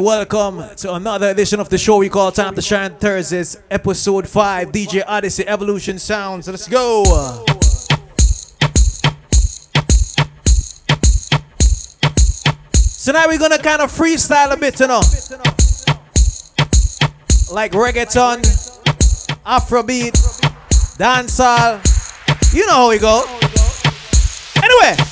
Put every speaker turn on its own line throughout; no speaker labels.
Welcome to another edition of the show we call Time to Shine Thursdays, episode 5, DJ Odyssey Evolution Sounds. Let's go. So now we're gonna kind of freestyle a bit, you know. Like reggaeton, Afrobeat, dancehall. You know how we go. Anyway.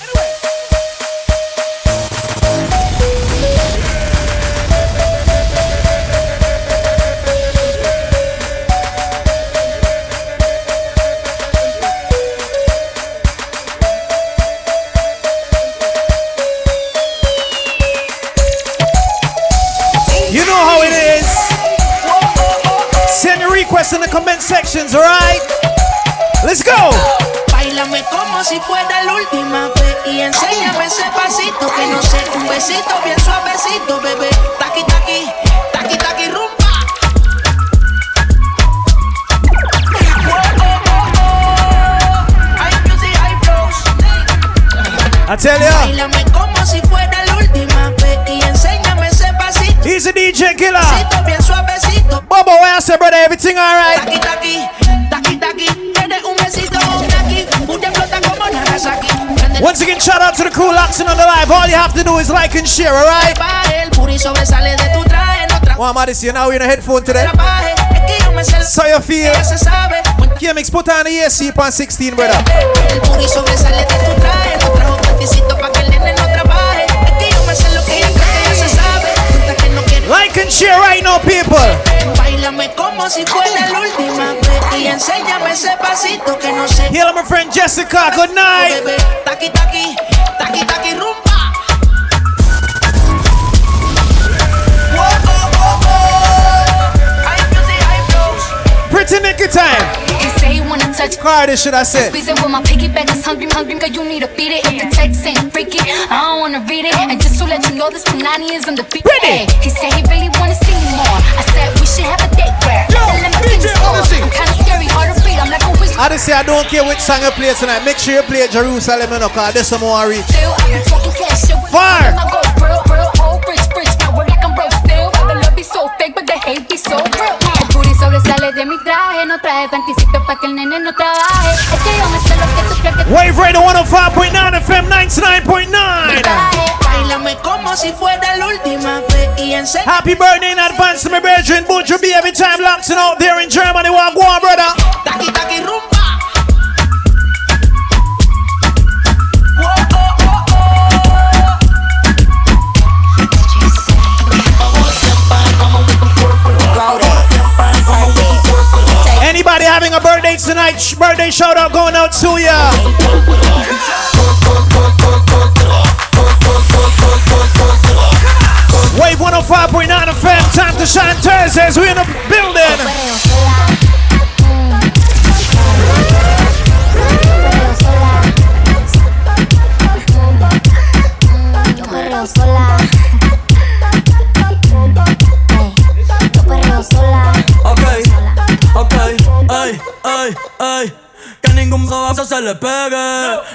In the comment sections, alright? Let's go.
Bailame como si fuera la última vez y enséñame ese pasito que no sé, un besito bien suavecito, bebé. Taqui taqui, taqui taqui rumba. High music, high flows.
I tell ya, he's a DJ killer. Bobo, where I say, brother, everything
Nagasaki. Prende
Once again, shout out to the crew locked in on the live. All you have to do is like and share, alright?
trabaje, el puri sobresale de tu traje, no tra-
Well, I'm Odyssey, now we're in a headphone today.
trabaje, es que yo me sé
So you feel?
ya se sabe.
KMX, put on the AC upon 16, brother. Like and share right now, people.
Bailame como si fuera la última vez y enséñame ese pasito que no sé.
Hello, my friend Jessica. Good night.
Rumba.
Pretty Nicky time.
Touch
Car, this should I say?
Squeeze it with my piggyback is hungry, hungry, cause you need to beat it. If the text ain't freaky, I don't wanna read it. And just to let you know, this Punani is undefeated.
Ready.
Ay, He said he really wanna see me more. I said we should have a date where
Yo, DJ. Odyssey.
I'm kinda scary, hard to read. I'm like a witch.
Odyssey, I don't care which song you play tonight. Make sure you play Jerusalem, know, cause there's some more reach.
Still, I be talking cash, shit with
Fire.
Real, real, old, rich, rich. Now we're like I'm broke still. The love be so fake, but the hate be so real. De mi traje, no traje panticito pa' que el nene no trabaje. Es que yo me sé lo que tú crees que
Wave Radio 105.9 FM 99.9.
Bailame como si fuera la última vez y.
Happy birthday in advance to my brethren. Butcher B every time locked in out there in Germany. Walk one, brother.
Taqui taqui rumba.
Anybody having a birthday tonight? sh- Birthday shout out going out to ya. Wave 105.9 FM. Time to shine Thursdays. We in the building.
Ay, ay. Que ningún babazo se le pegue.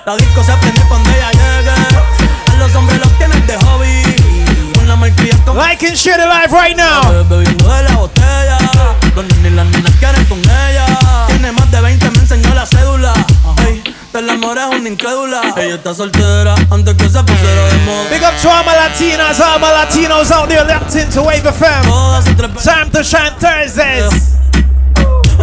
La disco se prende cuando ella llegue. A los hombres los tienen de hobby. Una malcria con
Like and share the live right now.
bebiendo de la botella. Los nenes y las nenas quieren con ella. Tiene más de 20, me enseñó la cédula. Ay, del amor es una incrédula. Ella está soltera antes que se pusiera de moda.
Big up to all my Latinas, all my Latinos out there locked into Wave FM. Time to shine Thursdays.
en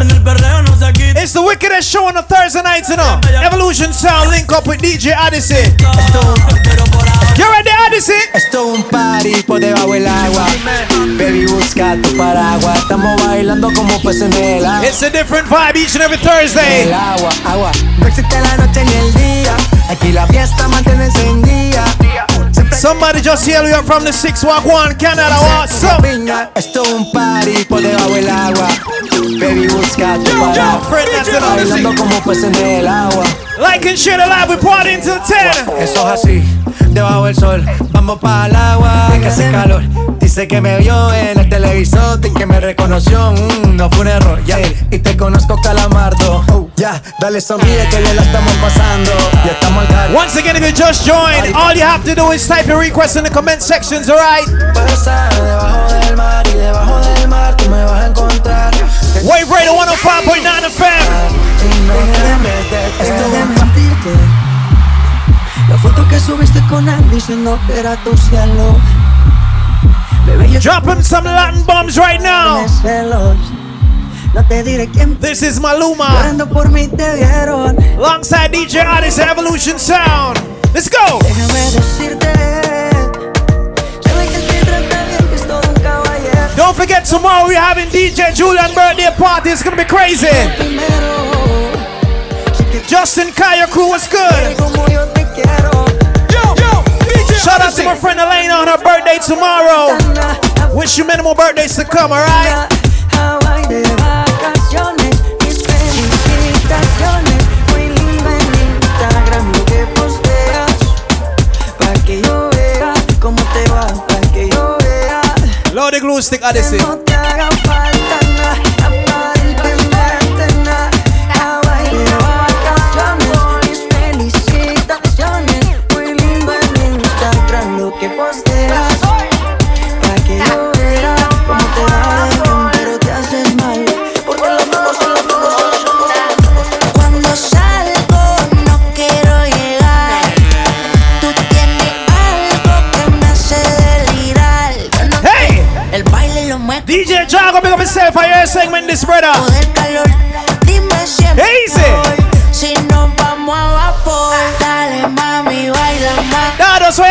It's the wickedest show on a Thursday night, you know. Evolution Sound link up with DJ Odyssey.
Pero por ahora
You ready, Odyssey?
Esto es un party por debajo del agua. Baby, busca tu paraguas. Estamos bailando como peces en el agua.
It's a different vibe each and every
El
Thursday.
agua, agua. No existe la noche ni el día. Aquí la fiesta mantiene encendida.
Somebody just yell you up from the 611 Canada. What's up?
piña. Esto es un party por debajo del agua. Baby, busca tu paraguas.
Friend, that's it,
Bailando como peces en el agua.
Like and share the live. We party until 10.
Eso es así, debajo del sol. Vamos para el agua, que hace calor. Dice que me vio en el televisor y que me reconoció. Mm, no fue un error, ya. Y te conozco, calamardo.
Ya, dale sonríe que ya la estamos pasando. Ya estamos al gal.
Once again, if you just joined, all you have to do is type your request in the comment sections, alright?
Pasa debajo del mar y debajo del mar tú me vas a encontrar.
Wave Radio 105.9 FM.
Y no debes de esto de mentirte. La foto que subiste con él diciendo que era tu cielo. Yo
Dropping some Latin bombs right now.
No te diré quién
This is Maluma
por mí te vieron.
alongside DJ Odyssey Evolution Sound. Let's go.
Déjame decirte. Sabe que te trata bien, que es todo un caballero.
Don't forget tomorrow we're having DJ Julian birthday party. It's gonna be crazy. Justin Kaya crew was good. Shout out to my friend Elena on her birthday tomorrow. Wish you many more birthdays to come, alright?
Hawaii de vacaciones, mis
DJ Jago, pick up yourself for your segment, this brother. Easy.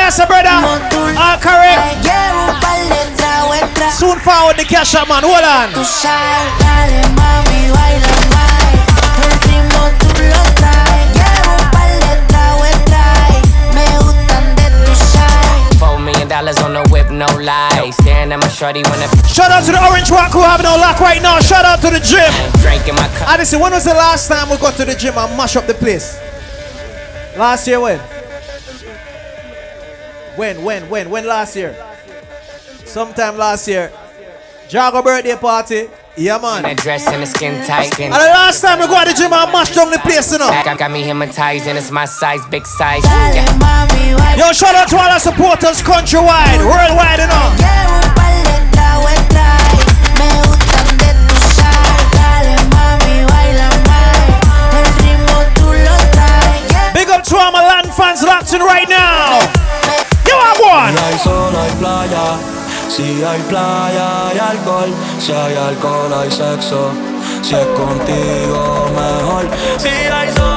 I say, brother. Correct. Soon forward the cash up, man. Hold on.
Dollars on the whip, no lie. Staring at my shorty when I
Shout out to the Orange Rock who having no luck right now. Shout out to the gym.
drink in my cup.
Odyssey, when was the last time we got to the gym and mash up the place? Last year, when? When, when, when, when last year? Sometime last year. Jago birthday party. Yeah, man.
That dress and the skin tight. Skin
And the last time we go to the gym and mash down the place, you know.
got, got me hypnotized and it's my size, big size. Yeah.
Yo, shout out to all our supporters countrywide, worldwide, you know.
Llevo un par de tragos extra. Me gustan de tu side. Dale mami, baila más. El ritmo tú lo traes.
Big up to all my land fans locked in right now. You are one.
Si hay playa, hay alcohol. Si hay alcohol, hay sexo. Si es contigo, mejor. Si hay sol,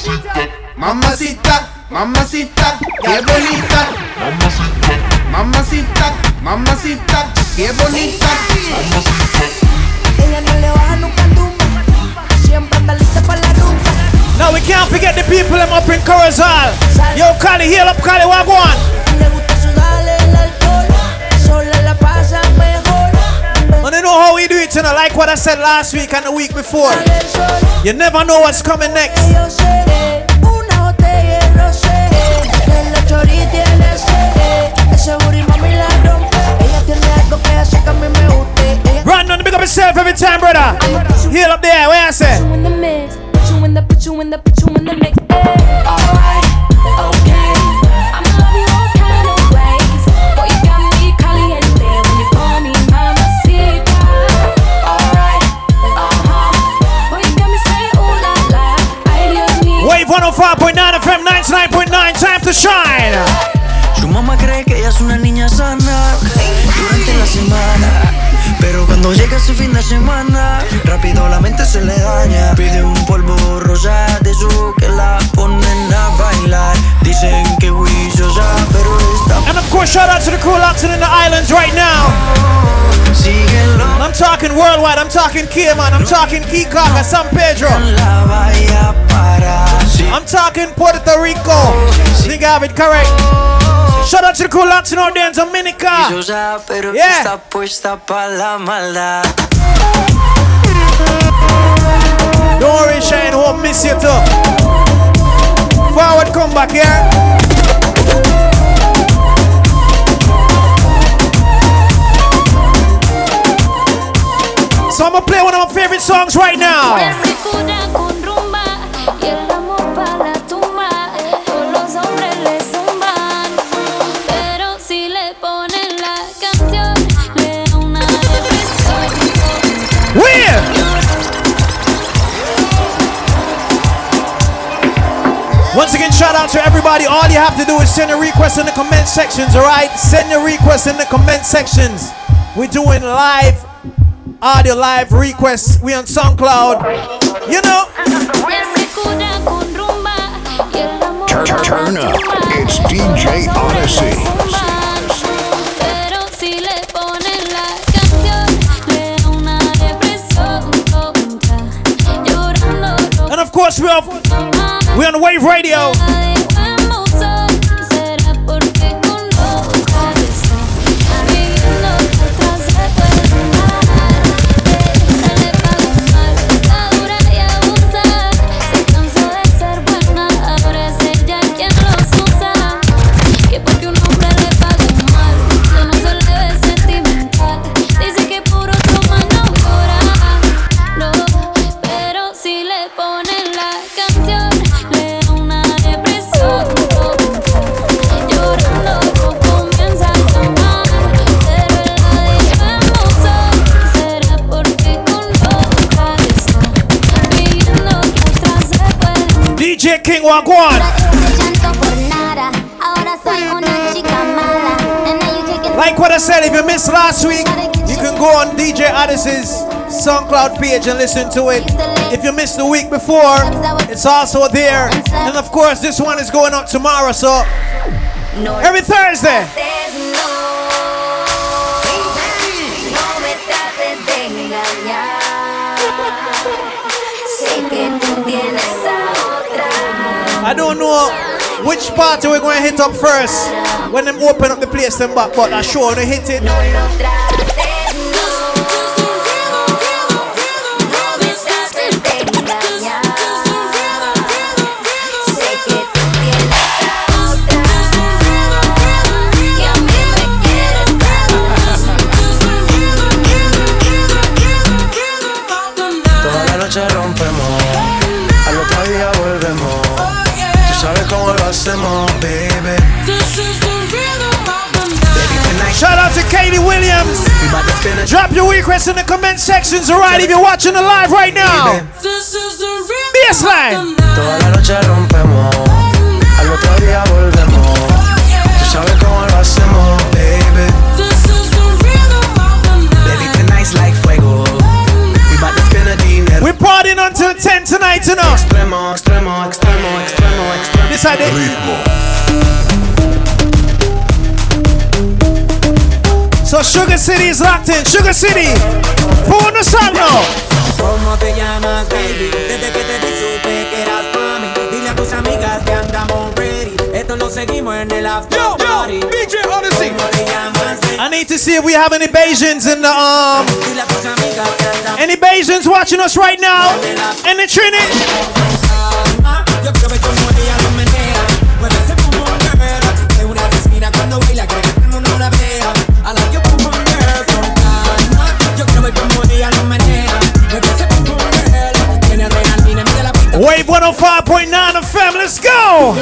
See it out.
Mamacita, mamacita, qué bonita. Mamacita, mamacita, qué bonita.
Ella no le baja nunca al tumba, siempre anda lista para la rumba.
Now we can't forget the people them up in Corozal. Yo, Cali, heal up, Cali, wagwan.
Le gusta sudarle el alcohol, sola la pasa mejor.
And you know how we do it, you know, like what I said last week and the week before. You never know what's coming next. Heal up there, where I say?
you in the mix. Put you in the, put you in the, put you in the mix. Alright, okay. I'ma love you all kind of ways. Boy, you got me caliente when you call me mamacita. Alright, uh-huh. Boy, you got me saying ooh la la. Ay, Dios mío.
Wave 105.9 FM 99.9, time to shine.
Su mamá cree que ella es una niña sana cuando llega fin de semana, rápido la mente se le daña. Pide un polvo rosa de eso que la ponen a bailar. Dicen que juiciosa, pero está
And of course, shout out to the crew locked in the islands right now. And I'm talking worldwide, I'm talking Cayman, I'm talking Caca, San Pedro.
La vaya para. Sí,
I'm talking Puerto Rico. Think it correct. Shout out to the crew locked in out there in Dominica.
juiciosa, pero
Yeah.
está puesta para la maldad.
Don't worry, Shane, won't miss you too. Forward, come back here. So I'm gonna play one of my favorite songs right now. Once again, shout out to everybody. All you have to do is send a request in the comment sections, alright? Send your request in the comment sections. We're doing live audio, live requests. We on SoundCloud. You know,
Se cura con rumba y el amor
Turn- turn up. It's DJ
los hombres le
Odyssey.
zumban, Pero si le ponen la canción, le da una depresión tonta. Llorando
and of course, we're, off, we're on the Wave Radio.
You take it
Like what I said, if you missed last week, you can go on DJ Odyssey's SoundCloud page and listen to it. If you missed the week before, it's also there. And of course, this one is going up tomorrow, so every Thursday. I don't know which party we're going to hit up first when them open up the place them back, but I'm sure they hit it. Drop your requests in the comment sections, alright? If you're watching the live right now.
baby.
Baseline.
Toda la noche rompemos, al otro día volvemos. Tú sabes cómo lo hacemos, baby. Baby, tonight's like fuego. We bout to spin a dinero.
We're partying until 10 tonight, you know.
Extremo, extremo, extremo, extremo, extremo.
This I did. Sugar City is locked in. Sugar City. The song now.
¿Cómo te llamas, baby? Desde que te vi supe que eras pa' mí. Dile a tus amigas que andamos ready. Esto lo seguimos en el after party.
DJ Odyssey.
¿Cómo te llamas, baby?
I need to see if we have any Bajans in the um
Dile a tus amigas que andamos
any Bajans watching us right now in the Trinity.
Wave 105.9 of Fam, let's
go.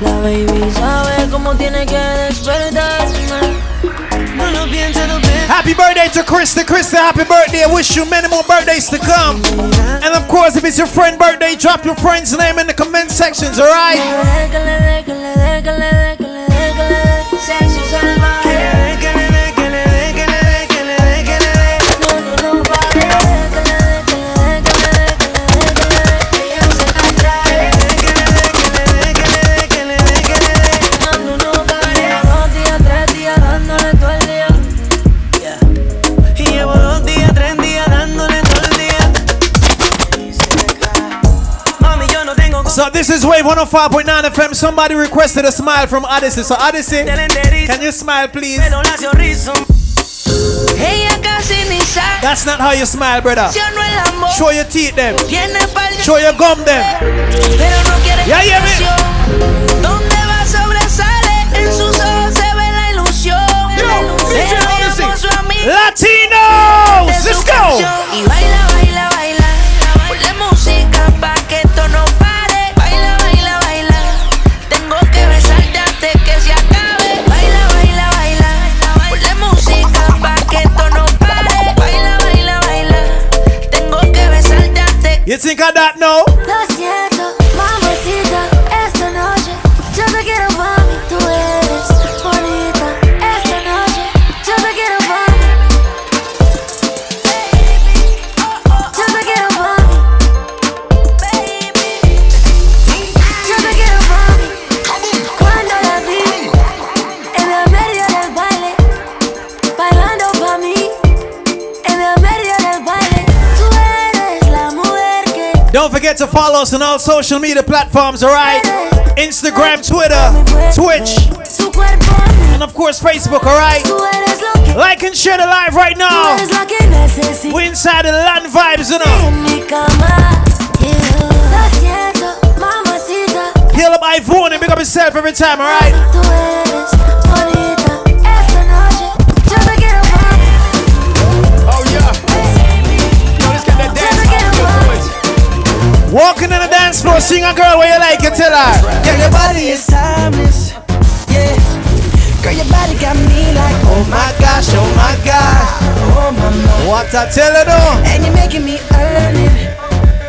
La baby sabe cómo tiene que despertarme.
Happy birthday to Krista. Krista, happy birthday. I wish you many more birthdays to come. And of course, if it's your friend's birthday, drop your friend's name in the comment sections, alright? This is Wave 105.9 FM. Somebody requested a smile from Odyssey. So Odyssey, can you smile, please?
Pero la sonrisa. Ella casi ni sabe.
That's not how you smile, brother.
Si no el amor.
Show your teeth, them.
Tiene par de-
Show your gum, them.
Pero no quiere
Ya, ya, me-
explicación. ¿Dónde va
You think of that now? To follow us on all social media platforms, alright? Instagram, Twitter, Twitch, and of course Facebook, alright? Like and share the live right now.
eres lo que necesito
We inside the land vibes, you know. Heal up iPhone and pick up yourself every time, alright? Walking on the dance floor, sing a girl where you like it, tell her.
Girl, your body is timeless. Yeah. Girl, your body got me like, oh my gosh, oh my god. Oh my my.
What I tell her though?
And you're making me earn it.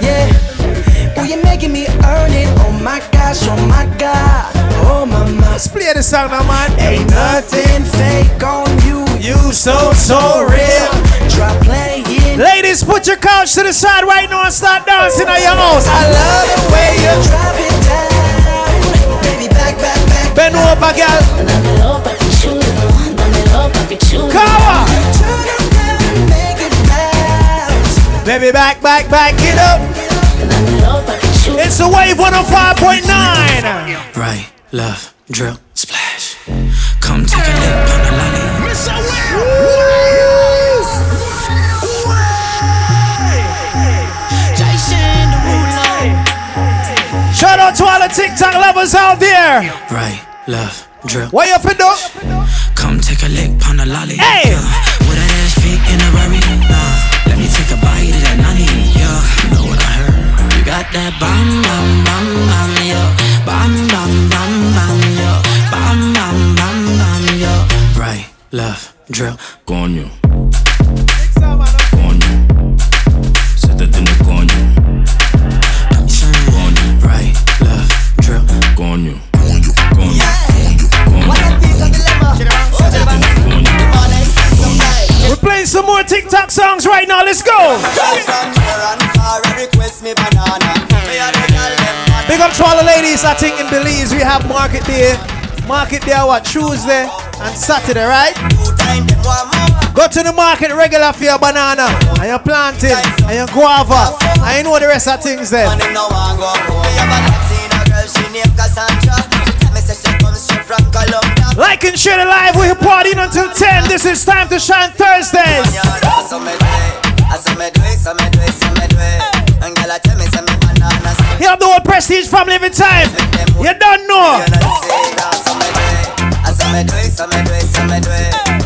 Yeah. Oh, you're making me earn it. Oh my gosh, oh my god. Oh my my.
Let's play the song now, man.
Ain't nothing fake on you.
You so, so real.
Try playing.
Ladies, put your couch to the side right now and start dancing at your house.
I love the way you drop it down. Baby, back, back, back.
Bend over, girl.
Dámelo pa' que chulo, dámelo pa' que chulo.
Kawa.
Turn around and make it bounce.
Baby, back, back, back it up.
Dámelo pa' que chulo.
It's a wave 105.9.
Right, left, drill, splash. Come take a lick on the lolly.
To all the TikTok lovers out there.
Right, left, drill.
What you up do?
Come take a lick on the lolly.
Hey!
Yeah. With that ass feet in a Rari. Nah. Let me take a bite of that nani. Yeah. You know what I heard? You got that bam bam bam bam yo. Bam bam bam bam yo. Bam bam bam bam yo. Right, left, drill. Coño. Coño.
Some more TikTok songs right now. Let's go. Big up to all the ladies. I think in Belize we have market day. Market day what Tuesday and Saturday, right? Go to the market regular for your banana and your plantain and your guava. You know the rest of things then. Like and share the live. We're partying until 10. This is time to shine Thursdays. You have the whole prestige family every time. You don't know.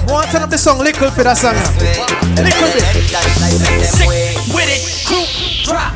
Want to turn up the song little for that song. Little bit.
With it, group drop.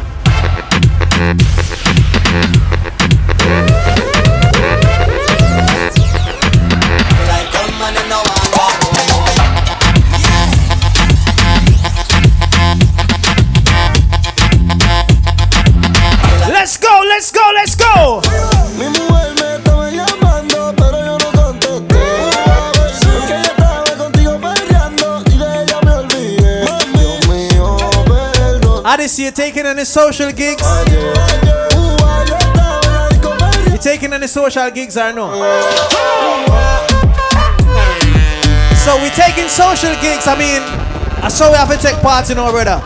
Odyssey, you taking any social gigs? You taking any social gigs or no? So we taking social gigs. I mean, I saw we have to take part in our brother.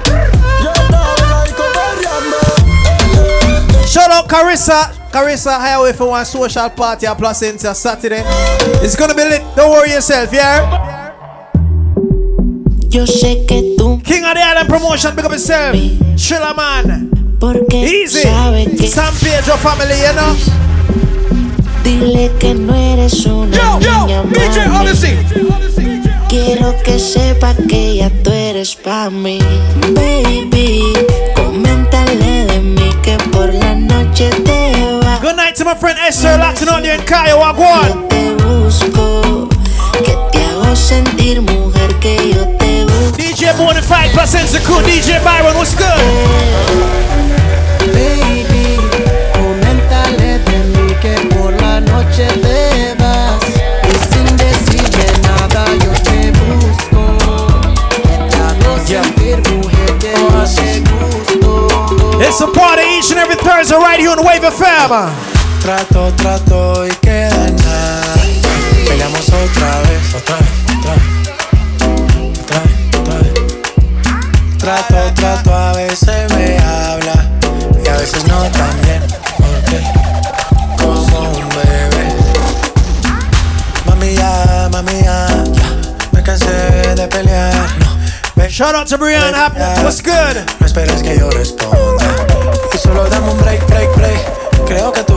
Shout out Carissa. Carissa Highway for one social party at Placentia Saturday. It's gonna be lit. Don't worry yourself, yeah?
Yo sé que tú
King of the Island Promotion, pick up yourself. Triller Man.
porque
Easy.
sabes que
San Pedro family, you know?
dile que no eres una niña mami. Quiero que sepa que ya tú eres pa' mí, baby. Coméntale de mí que por la noche te vas.
Good night to my friend Esther Latin out there in Cayo Wagwan. Bonafide Placentia Crew, DJ Byron, what's good?
Baby, coméntale de mí que por la noche te vas y sin decirme nada yo te busco. Te hago sentir mujer que yo gusto.
It's a party each and every Thursday right here on Wave FM.
Trato, trato y queda nada. Peleamos otra vez, otra vez, Trato, trato, a veces me habla y a veces no tan bien. Porque como un bebé. Mami ya, mami ya, me cansé de pelear. No,
Shout out to Brianna, Hap- what's good?
no esperes que yo responda. Y solo dame un break, break, break. Creo que tú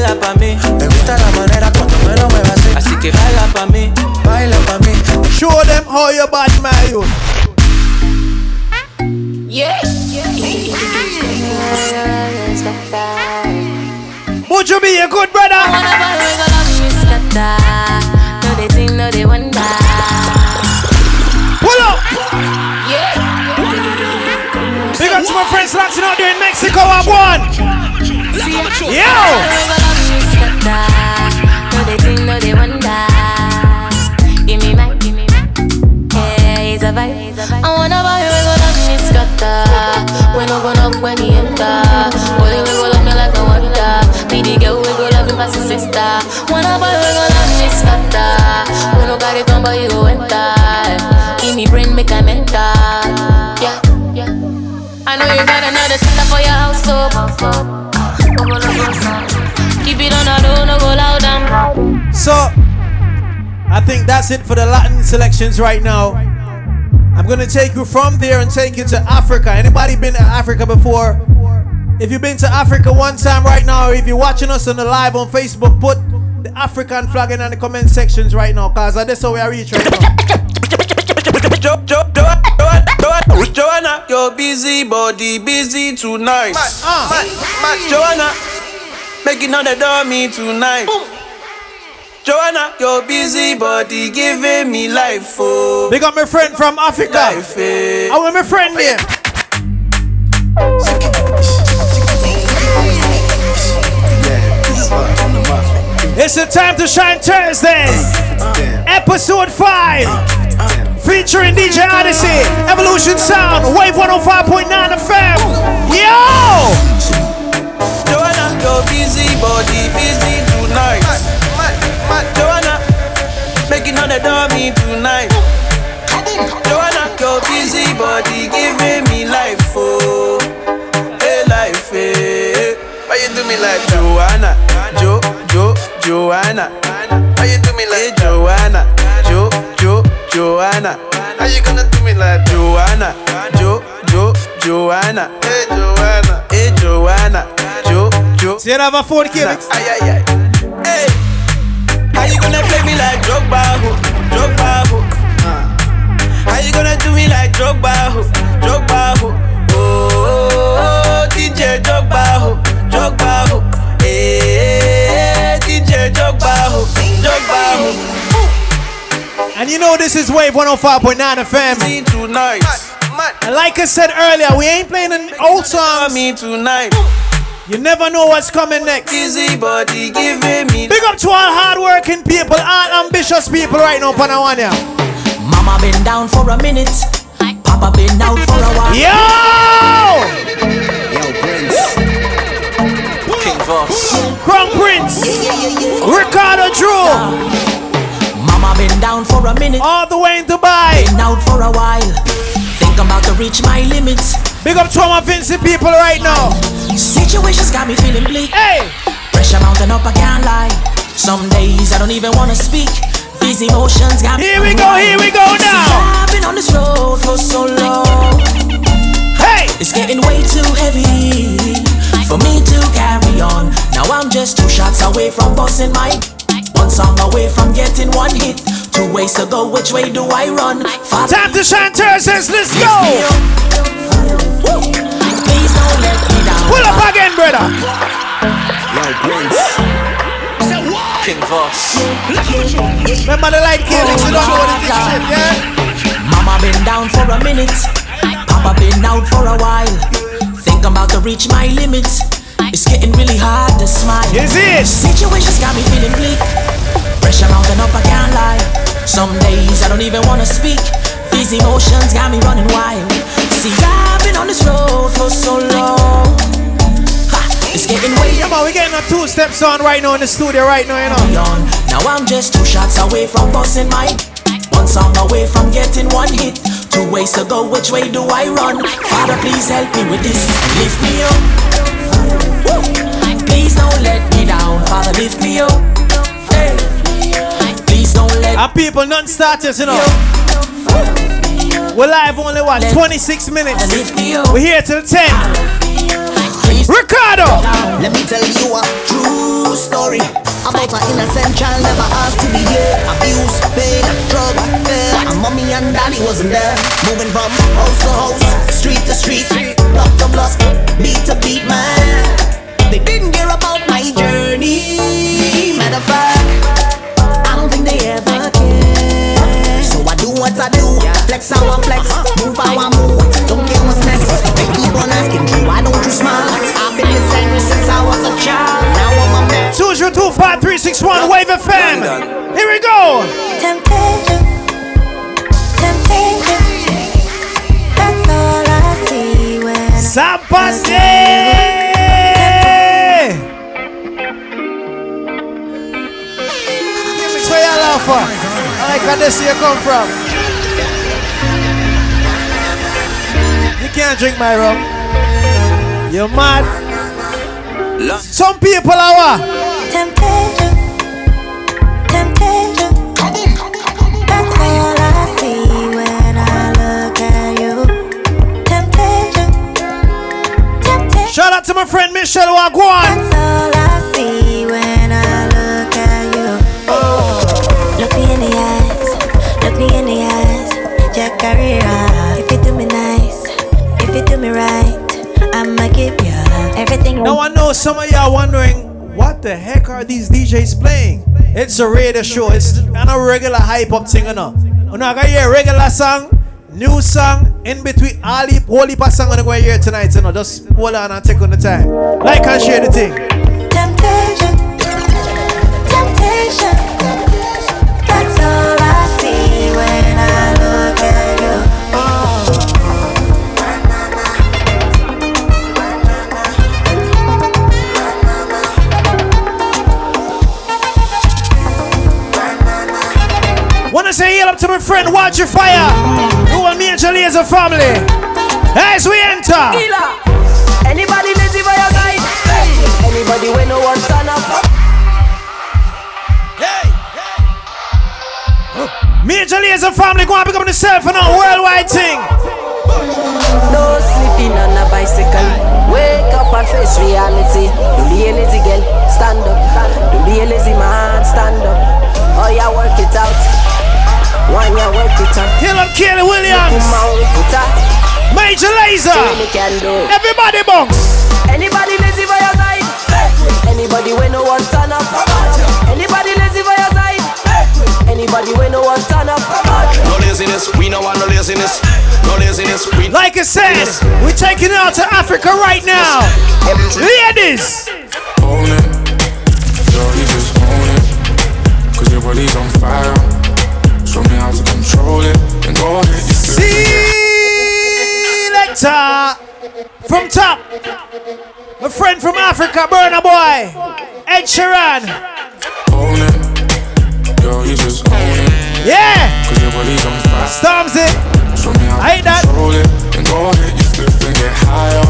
Baila pa' mí, Me gusta la manera cuando me lo muevas así.
así que baila pa' mí.
Baila pa' mí.
Show them how you bad my youth.
Yeah.
Would you be a good brother?
Wanna buy we go love me scatter. No they think, no they wonder.
Pull up.
Yeah.
Big up to my friends Latin out there in Mexico, Wagwan. Yo.
No they think, no they wonder. Give me my, give me my. Yeah, it's a vibe. I wanna buy we go love me scatter. We no go knock when he enter. Boy we go love me like no wonder. Me the girl we go love me past sister. Wanna buy we go love me scatter. We no got it on but you go enter. Give me brain make I mental. Yeah, yeah. I know you got another sister for your house, so
So, I think that's it for the Latin selections right now. I'm gonna take you from there and take you to Africa. Anybody been to Africa before? If you've been to Africa one time right now, or if you're watching us on the live on Facebook, put the African flag in the comment sections right now, cause that's how we are reach right now.
Jo, jo, jo, jo, jo, Joanna, your busy body busy tonight. Ah. Joanna, making all the door me tonight. Joanna, your busy body giving me life, oh.
Big up my friend from Africa.
Life, eh.
I want my friend there. It's the time to shine Thursday, episode 5, featuring DJ Odyssey, Evolution Sound, Wave 105.9 FM. Yo!
Your busy body busy tonight. Joanna, making all the dummy tonight. Joanna, your busy body giving me life, oh, hey life, hey. Why you do me like Joanna, Jo, Jo, Joanna? Why you do me like eh, Joanna, Jo, Jo, Joanna? How you gonna do me like Joanna, Jo, Jo, Joanna? Hey Joanna, hey Joanna, Jo, Jo.
See that have a phone, Kevin?
Ay, ay, ay. Hey, how you gonna play me like Drogba, ho? Drogba, ho? Uh. How you gonna do me like Drogba, ho? Drogba, ho? Oh, oh, oh, DJ Drogba, ho? Drogba, ho? Hey, DJ Drogba, ho? Drogba, ho?
And you know this is Wave 105.9 FM.
Tonight.
And like I said earlier, we ain't playing an old songs.
Me tonight.
You never know what's coming next.
Easy body giving me.
Big up to all hardworking people, all ambitious people right now, Panawanya.
Mama been down for a minute. Papa been out for a while.
Yo!
Yo, Prince. King Voss.
Crown Prince. Ricardo Drue.
Mama been down for a minute.
All the way in Dubai.
Been out for a while. Think I'm about to reach my limits.
Big up to all my Vincent people right now.
Situations got me feeling bleak.
Hey!
Pressure mounting up, I can't lie. Some days I don't even wanna speak. These emotions got me.
Here we go, here we go now.
See, I've been on this road for so long.
Hey!
It's getting way too heavy for me to carry on. Now I'm just two shots away from busting my one song away from getting one hit. Two ways to go, which way do I run? Father,
Time to shine Thursdays, let's go!
Me up. Woo. Please don't let me down.
Pull up again, brother.
Yo, Prince. King Voss.
Remember the light killings, oh, you don't know what it is, shit, yeah?
Mama been down for a minute. Papa been out for a while. Think I'm about to reach my limits. It's getting really hard to smile.
Is it?
Situations got me feeling bleak. Pressure mounting up, I can't lie. Some days I don't even wanna speak. These emotions got me running wild. See, I've been on this road for so long. Ha, it's getting way
Come on, we're getting our two steps on right now in the studio right now, you know.
Now I'm just two shots away from busting my one song away from getting one hit. Two ways to go, which way do I run? Father, please help me with this. Lift me up. Woo. Please don't let me down. Father, lift me up. Hey. Please don't let
Our people, nothing starters, you know. We're live only what, 26 minutes.
lift me up.
We're here till 10. Ricardo!
Let me tell you a true story about an innocent child never asked to be here. Abuse, pain, drugs, fear. And mommy and daddy wasn't there. Moving from house to house, street to street, block to block, beat to beat, man. They didn't hear about my journey. Matter of fact, I don't think they ever care. So I do what I do, flex how I flex, move how I move. Don't care what's next. They keep on asking me, why don't you smile? I've been the same since I was a child. Now I'm a man.
2025361 Wave FM. Here we go.
Temptation, temptation. That's all I see when I
Zapase! Give me where you laugh for. I like how this here come from. Can't drink my rum. You're mad? Some people are what?
Temptation, temptation. That's all I see when I look at you. Temptation, temptation.
Shout out to my friend Michelle Wagwan. Now I know some of y'all wondering what the heck are these DJs playing? It's a radio show. It's not a regular hype up thing, you know. We're not gonna hear regular song, new song, in between all the heap of song we're gonna hear tonight, you know. Just hold on and take on the time. Like and share the thing.
Temptation, temptation.
Up to my friend Watch Your Fire, who and me and Jolie as a family. As we enter.
Anybody lazy by your side? Anybody when no one turn up? Hey, hey!
Me and Jolie as a family go and pick up the cell phone on worldwide thing.
No sleeping on a bicycle. Wake up and face reality. Don't be a lazy girl, stand up. Don't be a lazy man, stand up. Oh yeah, work it out. One yeah, work it out.
Hail up Kelly Williams.
Put my work it.
Major Lazer.
Really can.
Everybody bounce.
Anybody lazy by your side? Anybody when no one turn up? Anybody lazy by your side? Anybody when no one turn up?
No laziness, we no want no laziness. No laziness, we
Like Pinky says, we're taking it out to Africa right now. Ladies!
Own it. Yo, you just own it. Cause your body's on fire. Control it. And go ahead, you
Selector from top. My friend from Africa, Burna Boy. Ed Sheeran.
Own it. Yo, you just own it.
Yeah!
Cause your body's on fire.
Stormzy.
Show me how
I hate that.
control it. And go ahead, you flip and get higher.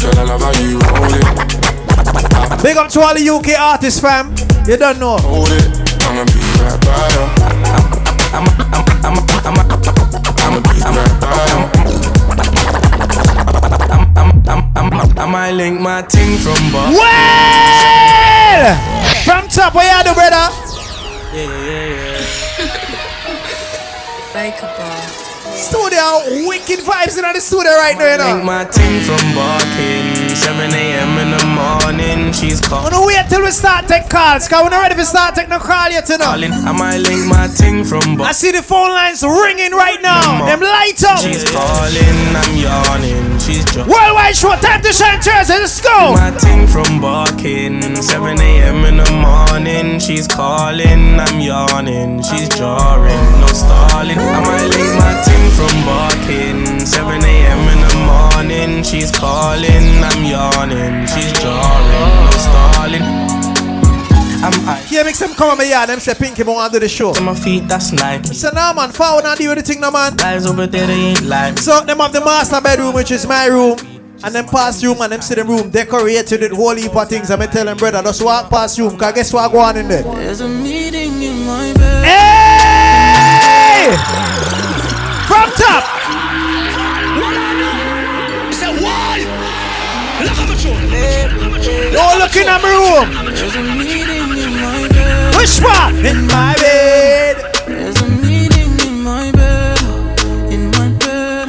Girl, I love how you roll it.
Big up to all the UK artists, fam. You don't know.
Hold it. I'ma be right by you.
I might link my ting from bar.
Well! From top, where you do, brother?
Yeah, yeah,
Like a ball.
Studio, wicked vibes in the studio right now, you
yeah. Link
know.
my ting from barking. 7 a.m. in the morning. She's calling.
Wanna wait till we start take calls, cause we're not ready to start take no call yet, you know.
I might link my ting from
I see the phone lines ringing right now. Them light up.
She's calling. I'm yawning. She's just.
Worldwide show, time to shine Thursday, let's go.
My ting from barking. 7 a.m. in the morning. She's calling. I'm yawning. She's jarring. No stalling. I might link my ting from barking. 7 a.m. in the morning. She's calling. I'm yawning. She's jarring. No stalling. I'm high.
Yeah, make them come on my yard, them say Pinky but want to the show.
To my feet, that's Nike.
So now man, forward and do the thing now man.
Guys over there, they ain't like.
So them have the master bedroom, which is my room. And then past room and them see the room decorated with whole heap of things. I'm tell them brother, just walk past room, cause guess what I go on in there?
There's a meeting in my bed.
Hey! From top! Don't look in my room!
There's a in my bed.
Which one? In my bed!
There's a meeting in my bed. In my bed.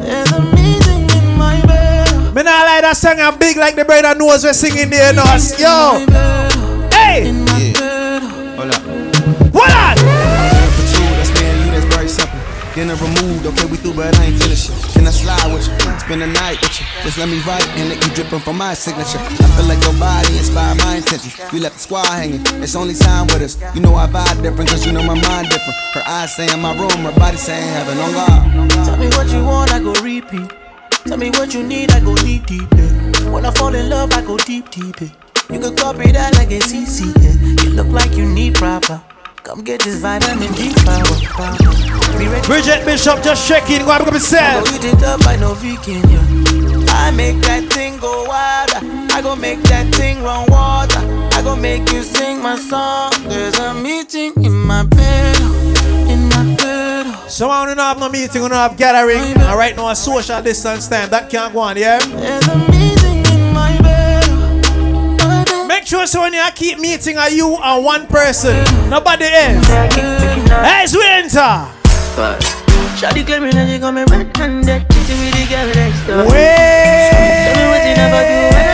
There's a meeting in my bed.
Me not like that song I'm big like the brother knows we're singing there, no. Yo! Hey!
Hold up.
What on?
For two, that's me and you, that's very simple. Then I removed, okay, we through, but I ain't finished. Can I slide with you? Spend the night with you. Just let me write and let you dripping from my signature. I feel like your body inspired my intentions. We left the squad hanging. It's only time with us. You know I vibe different, cause you know my mind different. Her eyes say in my room, her body saying heaven on God.
Tell me what you want, I go repeat. Tell me what you need, I go deep, deep. eh. When I fall in love, I go deep, deep. eh. You could copy that like a CC. eh. You look like you need proper. Come get this vitamin D power. power. Be ready.
Bridget Bishop just checking, go have a
I
yourself.
go eat it up, I know vegan, yeah. I make that thing go wilder. I go make that thing run water. I go make you sing my song. There's a meeting in my bed, in my bed.
So I don't have no meeting, we don't have gathering. And right now a social distance time, that can't go on, yeah? Make sure so when you keep meeting are you and one person, nobody else. As we enter.
Shawty claiming that she coming red-handed, cheating with the girl next door. Tell me what you never do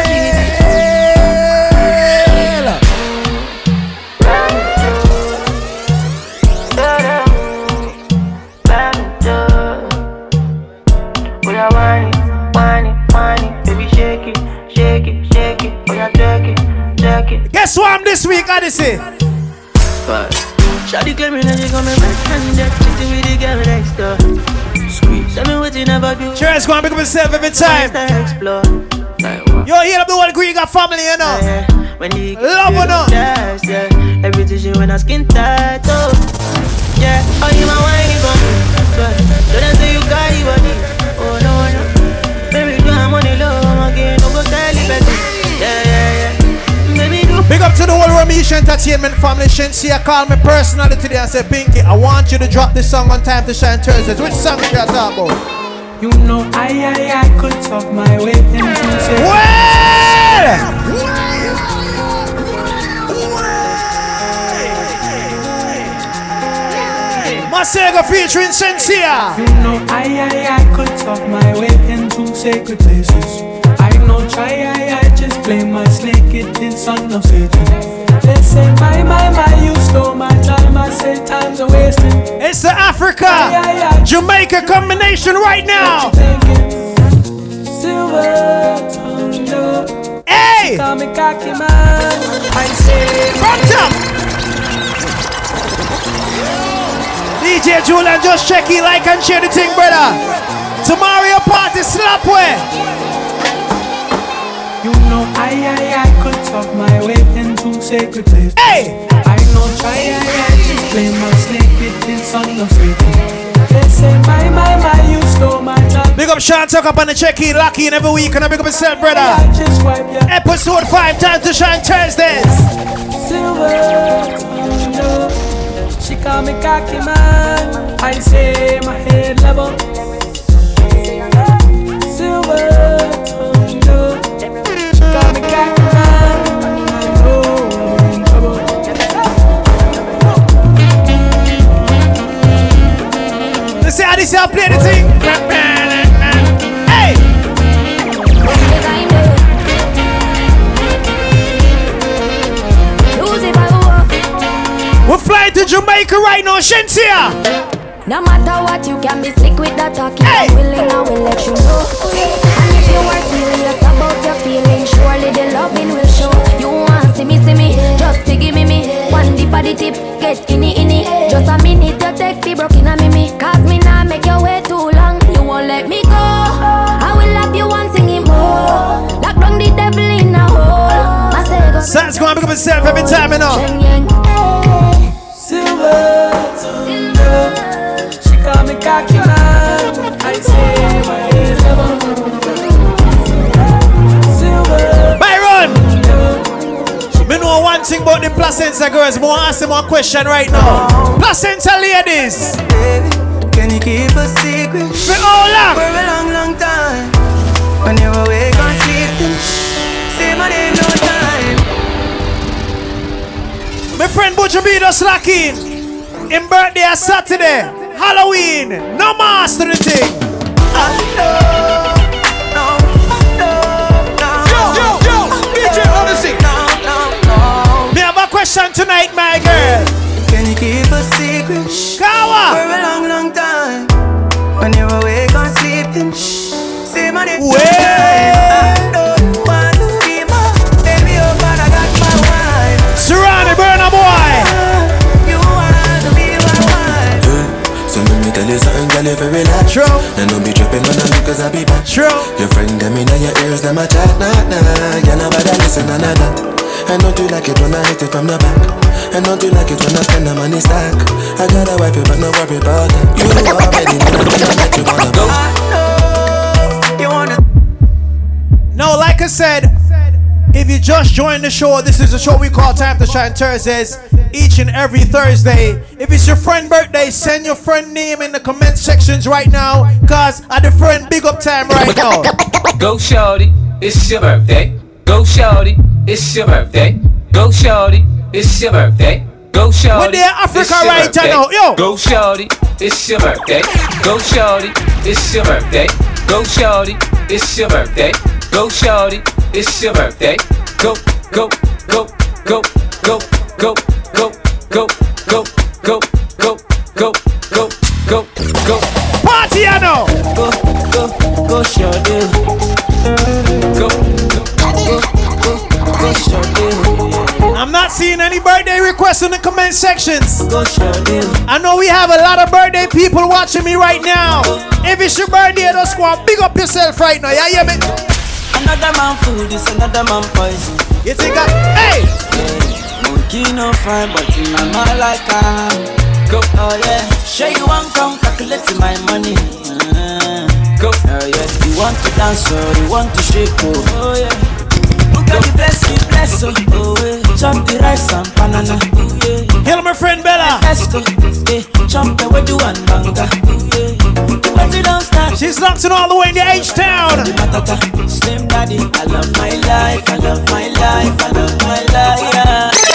it.
Guess what I'm this week, Odyssey?
Shawty claiming that she coming red-handed, cheating with the girl next door. Squeeze. Tell me what you never do.
Cheers, go and pick up yourself every time.
Explore.
Yo, hear up the whole green got family, you know.
When the
Love or not?
Yeah. Everything she when I skin tight, oh. Yeah, oh, you my. But
up to the whole Romeich Entertainment family. Shenseea called me personally today and said, Pinky, I want you to drop this song on Time to Shine Thursdays. Which song you got talk about?
You know I, I, I could talk my way into say
Well! Masego featuring Shenseea.
You know I, I, I could talk my way into sacred places I know try, I, I play my snake, it is son of Satan They say my, my, my, you stole my time I say time's a wasting
It's the Africa Jamaica combination right now.
Silver.
Hey!
Call me cocky man. I say,
Front up! DJ Julian, just check it, like and share the thing, brother. Tomorrow party slap way.
You know I, I, I could talk my way into sacred place.
Hey!
I know try, I, I just play my snake in son of Satan. They say my, my, my, you stole my job.
Big up Sean Tuck up on the check in, lock in every week, and I big up myself, brother.
I just wipe your
Episode 5 time to shine Thursdays.
silver. She call me cocky man. I say my head level. Silver
How this y'all play the thing. Hey! We're flying to Jamaica right now, Shenseea.
No matter what, you can be slick with that talk. If I'm willing, I will let you know. And if you are serious about your feelings, surely the loving will show. You want to see me, see me, just to give me me. One dip of the tip, get inni inni. Just a minute, you take the broken a mimi.
Sans going to pick up himself every time, you know.
Silver. She call me. I say my. Silver
Byron! Me know one thing about the placenta girls, but I want to ask them one question right now. Placenta ladies!
Can you keep a secret?
For long?
For a long, long time. When you're awake sleeping, say my name no time.
My friend Butcher B just locking. In birthday on Saturday. Halloween. No master the thing. Have a question tonight, my girl.
Can you keep a secret?
Kawa.
For a long, long time. When you're awake or sleeping, say my name.
Let me tell you something, girl, if you relax
True.
And don't be tripping on them because I be back.
True.
Your friend them in your ears, them a chat, nah, nah. You know better listen than that I know you like it when I hit it from the back? I know you like it when I spend the money stack? I got a wife, but no worry about that. You already know that you wanna go
You wanna
No, like I said, if you just joined the show, this is a show we call Time to Shine Thursdays. Each and every Thursday. If it's your friend birthday, send your friend name in the comment sections right now. Cause at the friend big up time right now.
Go shorty, it's your birthday. Go shorty, it's your birthday. Go shorty, it's your birthday. Go shorty.
We're there, Africa right
birthday.
now, yo.
Go shorty, it's your birthday. Go shorty, it's your birthday. Go shorty, it's your birthday. Go shorty, it's your birthday. Go, go, go, go, go, go, go, go, go, go, go, go, go, go, go.
Know.
Go, go, go, shorty.
Go,
go, go, go, shorty.
I'm not seeing any birthday requests in the comment sections.
Go.
I know we have a lot of birthday people watching me right now. If it's your birthday, and big up yourself right now. Yeah, yeah, me.
Another man food is another man poison.
You think I, hey,
Monkey no fine, but in my mind like I
go.
Oh yeah, sure you want come calculate my money. Uh,
go.
Oh yeah, you want to dance or you want to shake oh. Oh yeah. Look at the bless me, bless oh. Oh yeah, chop the rice and banana. Oh yeah.
Hello, my friend Bella.
Let's go. Yeah, chop the way do and banga. Oh yeah. But you don't start.
She's locked in all the way in the H town.
Slim daddy, I love my life, I love my life, I love my life. Yeah.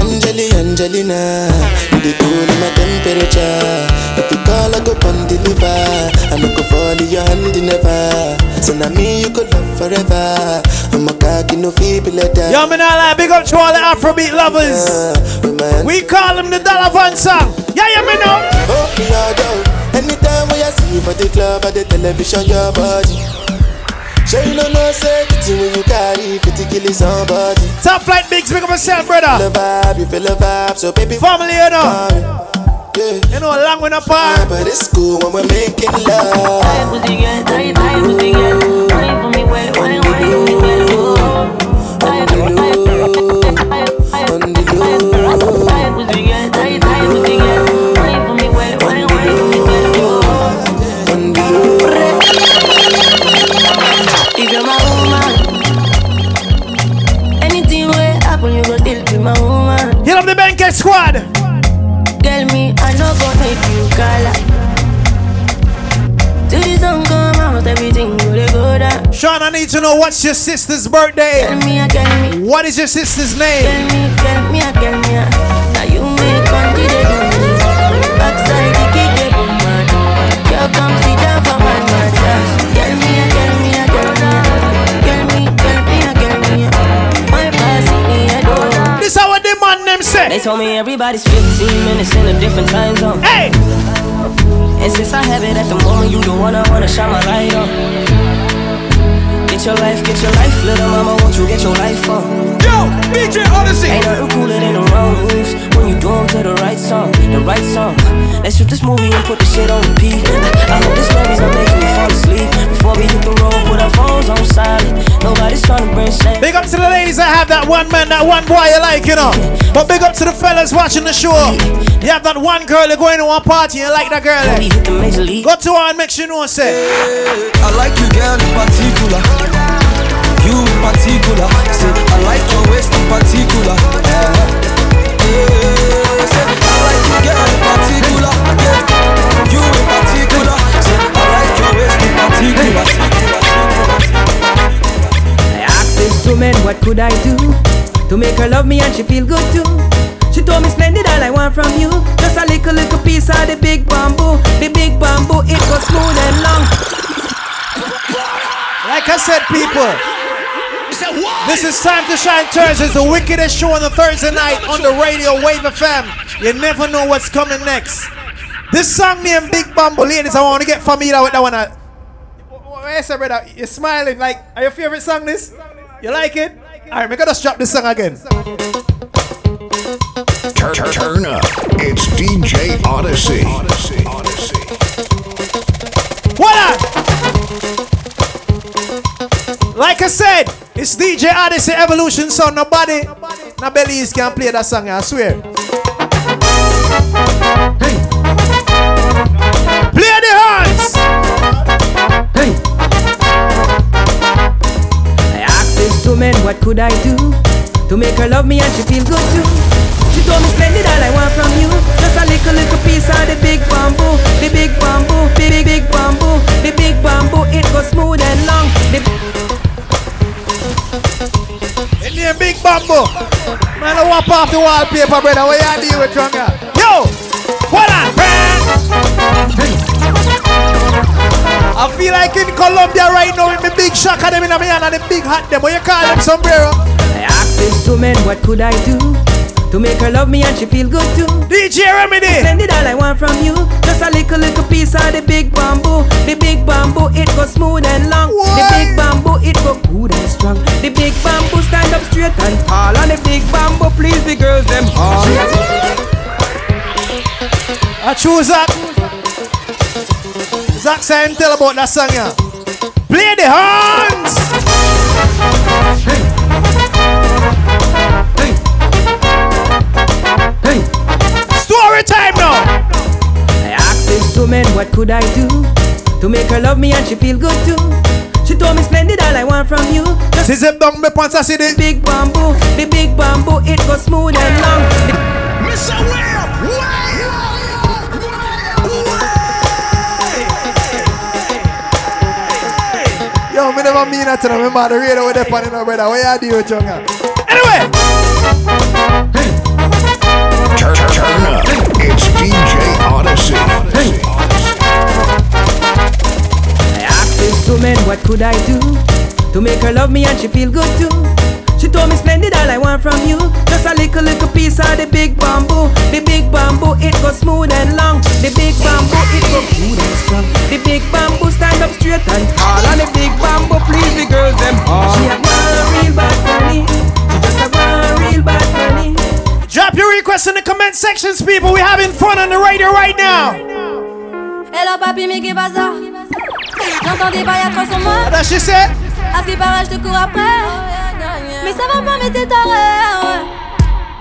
Angeli, Angelina, you the cool in my temperature. If you call, I go and deliver. I no go fall in your hand never. So now me you could love forever. I'm a cocky no feeble letter.
Yo, man, I like big up to all the Afrobeat lovers. Ah, we call them the Dollar Van song. Yeah, yeah, me know.
Oh, Anytime when I see
you for the club or the television, your body. Sure you no no safety when you carry, pity killing somebody.
Top flight bigs, pick up yourself, brother.
Feel the vibe, you feel the vibe, so baby.
Family, you know.
Yeah.
You know, long when apart.
Yeah, but it's cool when we're making love.
Time with the girl, Why why with the girl. Why for me, Why
why well, well, Why? Up Squad.
Tell me, I know go make you call. Till the sun come out, everything will go down.
Sean, I need to know what's your sister's birthday.
Tell me, tell me.
What is your sister's name?
Tell me, tell me, tell me. Ah. Now you make country they do me. Backside the kick boom man. Girl come They told me everybody's 15 minutes in a different time zone.
Hey!
And since I have it at the moment, you the one I wanna shine my light on. Get your life, get your life, little mama, won't you get your life on?
Yo, DJ Odyssey.
Ain't nothing cooler than the wrong moves when you do 'em to the right song, the right song. Let's shoot this movie and put the shit on repeat. I hope this memory's not making me fall asleep. Before we hit the road, put our phones on silent. Nobody's trying to bring shame.
Big up to the ladies that have that one man, that one boy you like, you know. But big up to the fellas watching the show. You have that one girl you're going to one party and you like that girl. eh? Go to her and make sure you know, say.
I like you, girl, in particular. You in particular. Say, I like your waist in particular. Yeah. Yeah. Say, I like you, girl, in particular. Yeah. You in particular. Say, I like your waist in particular.
I asked this woman what could I do to make her love me and she feel good too. She told me splendid all I want from you. Just a little little piece of the big bamboo. The big bamboo it goes smooth and long.
Like I said, people. This is time to shine Thursdays, the wickedest show on the Thursday night on the radio Wave FM. You never know what's coming next. This song named Big Bamboo, ladies, I want to get familiar with that one. Where's your brother? You're smiling. Like, are your favorite song this? You like it? Alright, we're gonna drop this song again.
Turn, turn, turn up. It's DJ Odyssey.
What up? Like I said, it's DJ Odyssey Evolution Sound. Nobody, no bellies can play that song, I swear. Play the horns! Hey.
I asked this woman what could I do to make her love me and she feel good too. She told me splendid all I want from you. Just a little little piece of the big bamboo, the big bamboo, big big big bamboo, the big bamboo. It goes smooth and long. The
In Big. Man, I off the wallpaper, brother. What you with? Yo! I feel like in Colombia right now with the big shock of them in my and the big hat them. What you call them, sombrero?
I asked this woman what could I do to make her love me and she feel good too.
DJ Remedy.
Splendid all I want from you. Just a little little piece of the big bamboo. The big bamboo it goes smooth and long. The big bamboo it go good and strong. The big bamboo stand up straight and tall. And the big bamboo please the girls them all.
I choose Zach. Zach say tell about that song, yeah. Play the horns!
Asked this woman what could I do to make her love me and she feel good too. She told me splendid all I want from you. Just
Since them down me pants I see the
big bamboo, the big bamboo it goes smooth and long. The-
Yo, me never mean that to them. Remember the radio with the pan in our brother. What you do with Junga? Anyway!
Turn, turn, turn up. It's DJ Odyssey. Hey.
I asked this woman what could I do to make her love me and she feel good too. She told me splendid all I want from you. Just a little little piece of the big bamboo. The big bamboo it goes smooth and long. The big bamboo it go smooth and strong. The big
bamboo stand up straight and tall. And the big bamboo please the girls them all. She a one real bad for me. She just a one real bad for me.
Sections, people. We're having fun on the radio right now.
Hello papi, mais pas ça? J'entends des bails à trois sur moi?
What she say?
À ce qui paraît, je te cours après. Mais ça va pas, mais t'es taré.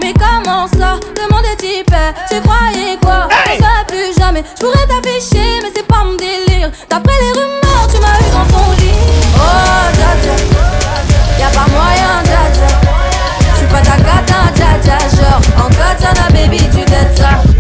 Mais comment ça? Le monde est type. Tu croyais quoi? On se voit plus jamais. Je pourrais t'afficher, mais c'est pas mon délire. D'après les rumeurs, tu m'as eu dans ton lit. Oh, dja dja. Y'a pas moyen, pas ta gata, dja dja. Genre, en katana, baby, tu t'aides ça.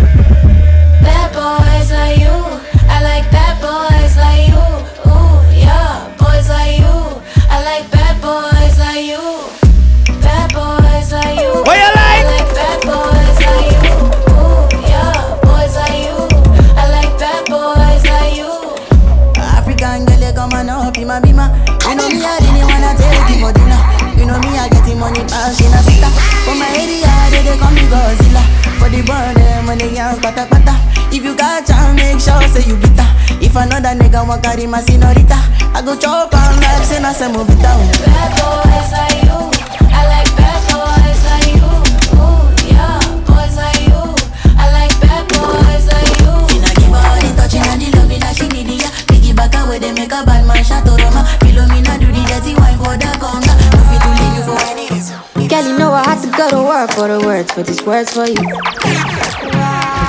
For
these words for you.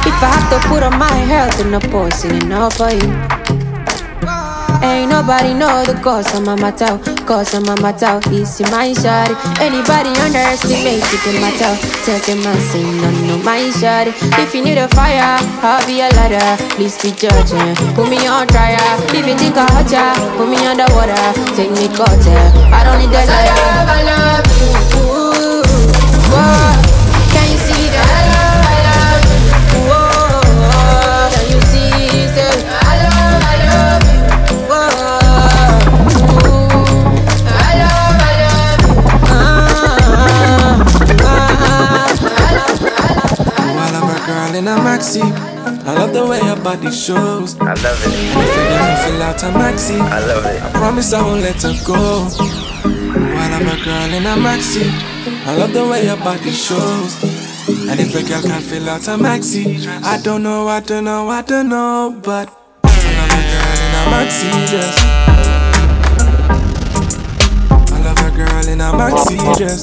If I have to put on my health in a post, singing all for you. Ain't nobody know the cause of my matter, cause of my matter. Is my shawty. Anybody underestimate it in my. Tell them I say no, no, my shawty. If you need a fire, I'll be a ladder. Please be judging. Put me on trial. You think I hurt ya, put me underwater. Take me culture. I don't need the ladder.
In a maxi, I love the way your body shows.
I love it.
And if you ever fill out a maxi,
I love it.
I promise I won't let her go. While I'm a girl in a maxi, I love the way your body shows. And if a girl can't fill out a maxi, I don't know, I don't know, I don't know, but I love a girl in a maxi dress. I love a girl in a maxi dress.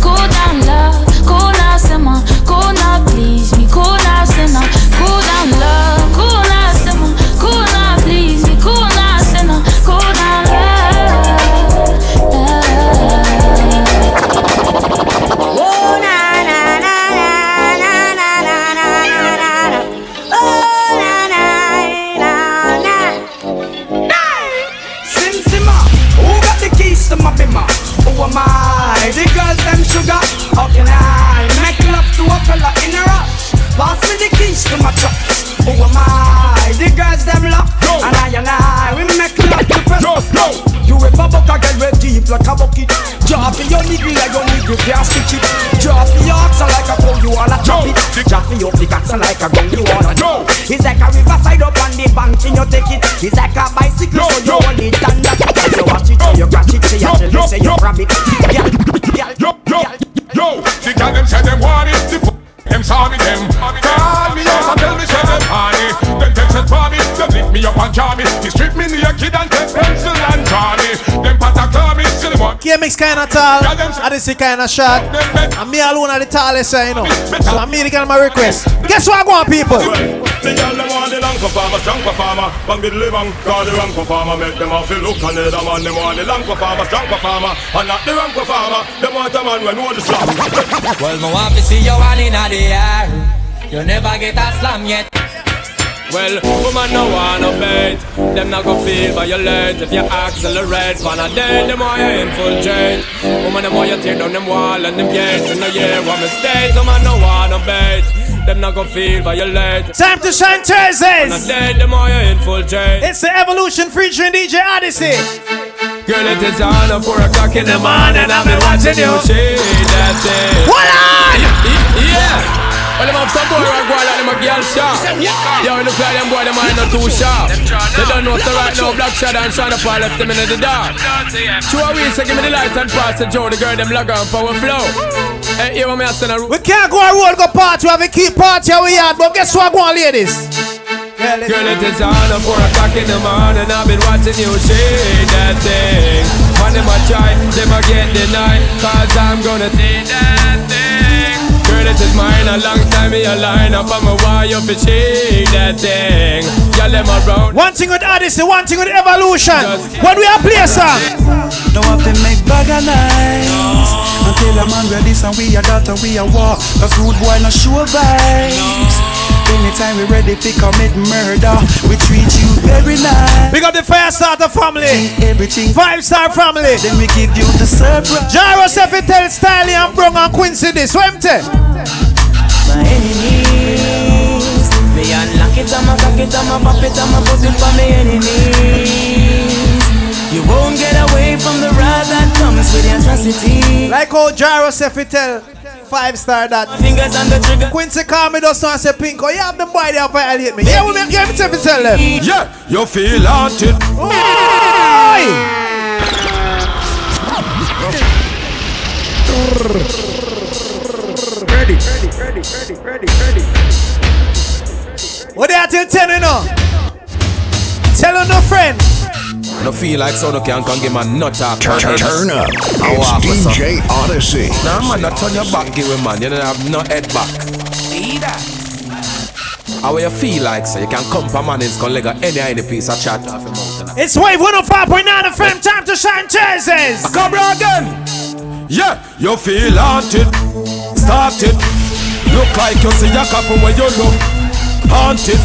cool down love, go down sema, go down please, me Cool down
sema, go down love. I? The girls them sugar. How can I make love to a fella in a rush? Pass me the keys to my truck. Who am I? The girls them lock. And I and I, we make love to a fella. You ever buck a girl with deep like a bucket? Drop your nigga like your nigga can't it.
Want.
K-Mix kinda tall, I did see kinda short. And me alone are the tallest, you know. So I'm me the my request. Guess what I want, people?
The girl them want the long performer, strong performer Bang the bang, call the wrong performer Make them all feel look and the other man Them want the long performer, strong performer And not the wrong performer Them want a man when know the slam
Well, me want to see you one in the air. You never get a slam yet.
Well, woman no wanna bait. Them not go feel violent if you accelerate. Pan a day, the more you infiltrate. Woman, the more you tear down them wall and them gates. And no yeah, one mistake. Woman no wanna bait. Them not go feel violent.
Time to shine
Pan a
Thursdays.
day, the more you infiltrate.
It's the Evolution featuring DJ Odyssey.
Girl, it is on at 4 o'clock in the morning. And I've been watching you. See that thing.
Hold on!
Yeah. Well, them have some boy right go like them a girl sharp. Yo, look like them boy, them are not too sharp. They don't know so right now, Black Shadow and Shine Paul left them in the dark. Two a weeks, so give me the light and pass the Joe, the girl, them log on power flow. Hey, here, me a send a
We can't go a roll go party. We have a keep party how we had, but guess what, go on, ladies?
Girl, it is on at 4 o'clock in the morning. I've been watching you shake that thing. When them a try, them a get denied. Cause I'm gonna take that thing. Girl, it is mine. A long time me a line up. I'm a wire for shake that thing. Y'all them around.
One thing with Odyssey, one thing with Evolution. When we are play a song.
Don't have to make bag of nice Until a man ready and we a daughter we a walk Cause rude boy no sure vibes Anytime we ready to commit murder We treat you very nice
Big up the Fire Starter family.
Everything
Five Star family.
Then we give you the surprise
Gyro Sefi tell Styling and Brung and Quincy this. What him tell?
My enemies Me unlock it, I'ma cock it, I'ma pop it, I'ma put it for me enemies You won't get away from the wrath that comes with the atrocity
Like old Gyro Sefi tell Five Star that.
Fingers on the trigger
Quincy call me just and say Pinko, oh, you have the boy there violate me. Yeah, we make yeah, me tell me tell them.
Yeah, you feel haunted.
Oi!
Ready, ready, ready, ready, ready, ready.
What they are till 10 you know? Tell her no friend.
No feel like so no can can give my nut up.
Turn, turn, turn up.
I
It's
walk with some-
DJ Odyssey.
Nah man, not turn your back, give it man. You don't have no head back. Either How you feel like so you can come for man, it's gonna leg any any piece of chat off your mouth.
It's Wave 105.9 FM, time to shine Thursdays.
Cobra again. Yeah, you feel haunted, started. Look like you see a couple when you look haunted.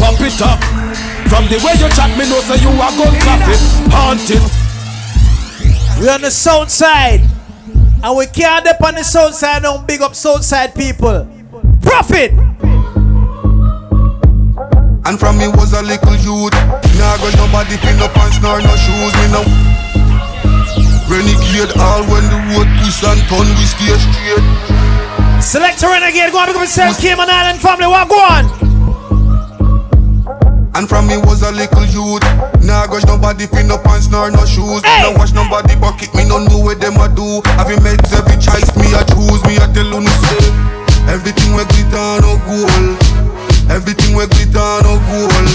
Pop it up. From the way you chat, me know say you are gun it. Haunted.
We on the south side. And we can't dip on the south side, don't big up south side people. Profit!
And from me was a little youth. Now nah, got nobody pin no pants nor no shoes. Me now renegade all when the road twist and turn we stay straight.
Select a renegade, go on, become yourself, Cayman Island family, what go on?
And from me was a little youth. Nah, got nobody pin no pants nor no shoes. Me no watch nobody bucket. Me no know what them a do. You meds every choice me a choose. Me a tell you say. Everything we glitter no gold. Everything we glitter no gold.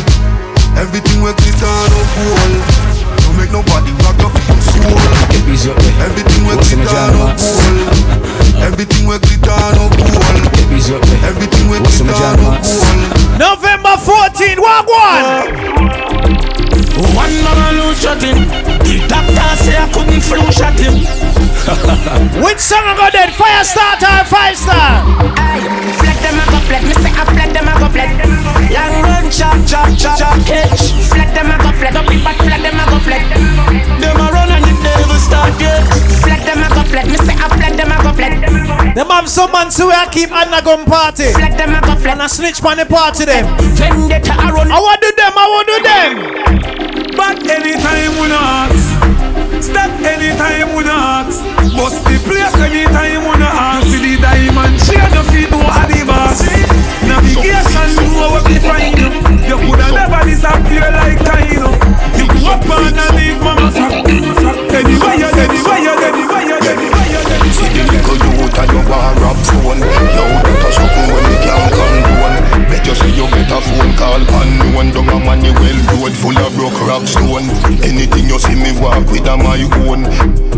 Everything we glitter no gold. Don't make nobody rock your soul. Everything we glitter no gold. Everything we glitter no gold. Everything we glitter no gold.
November 14, what go on?
One man lose shot him. The doctor say I couldn't flu shot him.
Which song I got dead? Fire starter or five star?
Flat them a go flat, me say ah, I flat them a go flat Long run chop chop chop chop catch. Flat them a go flat, up but flat them a go flat Them a run and it never start yet Flat them a go flat, me say ah, I flat them a go flat
Them have some man so I keep on a gun party.
Flat them a go flat
And I snitch on the party them.
Vendetta a run.
I want do them, I want do them.
But anytime we not. Step anytime we not. Bust the place anytime we not. Ask See the diamond share the feet no adibas Navigation know where we find. You You coulda never disappear like Kaino You go up underneath mama sack Anywhere you, anywhere you, You.
Say you get a phone call. Unknown Down a Manuel road full of broke rock stone. Anything you see me walk with a my own.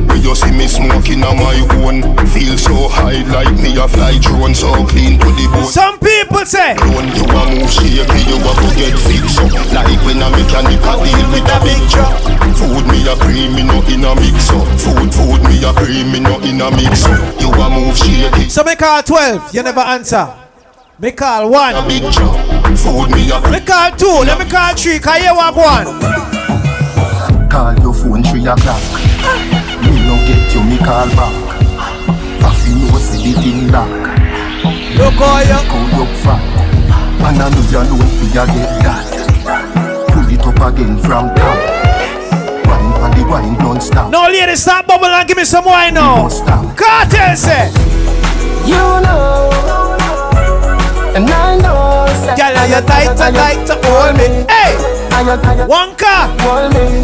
When you see me smoking a my own. Feel so high like me a fly drone So clean to the bone.
Some people say
Don't you a move shaky, you a go get fixed up. Like when a mechanic a deal with a big truck. Food me a cream, me no in a mix up. Food, food me a cream, me no in a mix up. You a move shaky.
So me call 12, you never answer. Me call one.
a big truck
food me a
Me call two, let me call three, cause you walk one.
Call your phone three o'clock. Me no get you, me call back. I feel no see the thing back.
Look how you
Call up fat. And I know you alone for you get that. Pull it up again from top. Wine and the wine don't stop.
No lady, stop bubble and give me some wine now. Cartel eh? say.
You know, and I know.
Girl, are you tight, tight, tight to hold me? Hey, one car.
Hold me.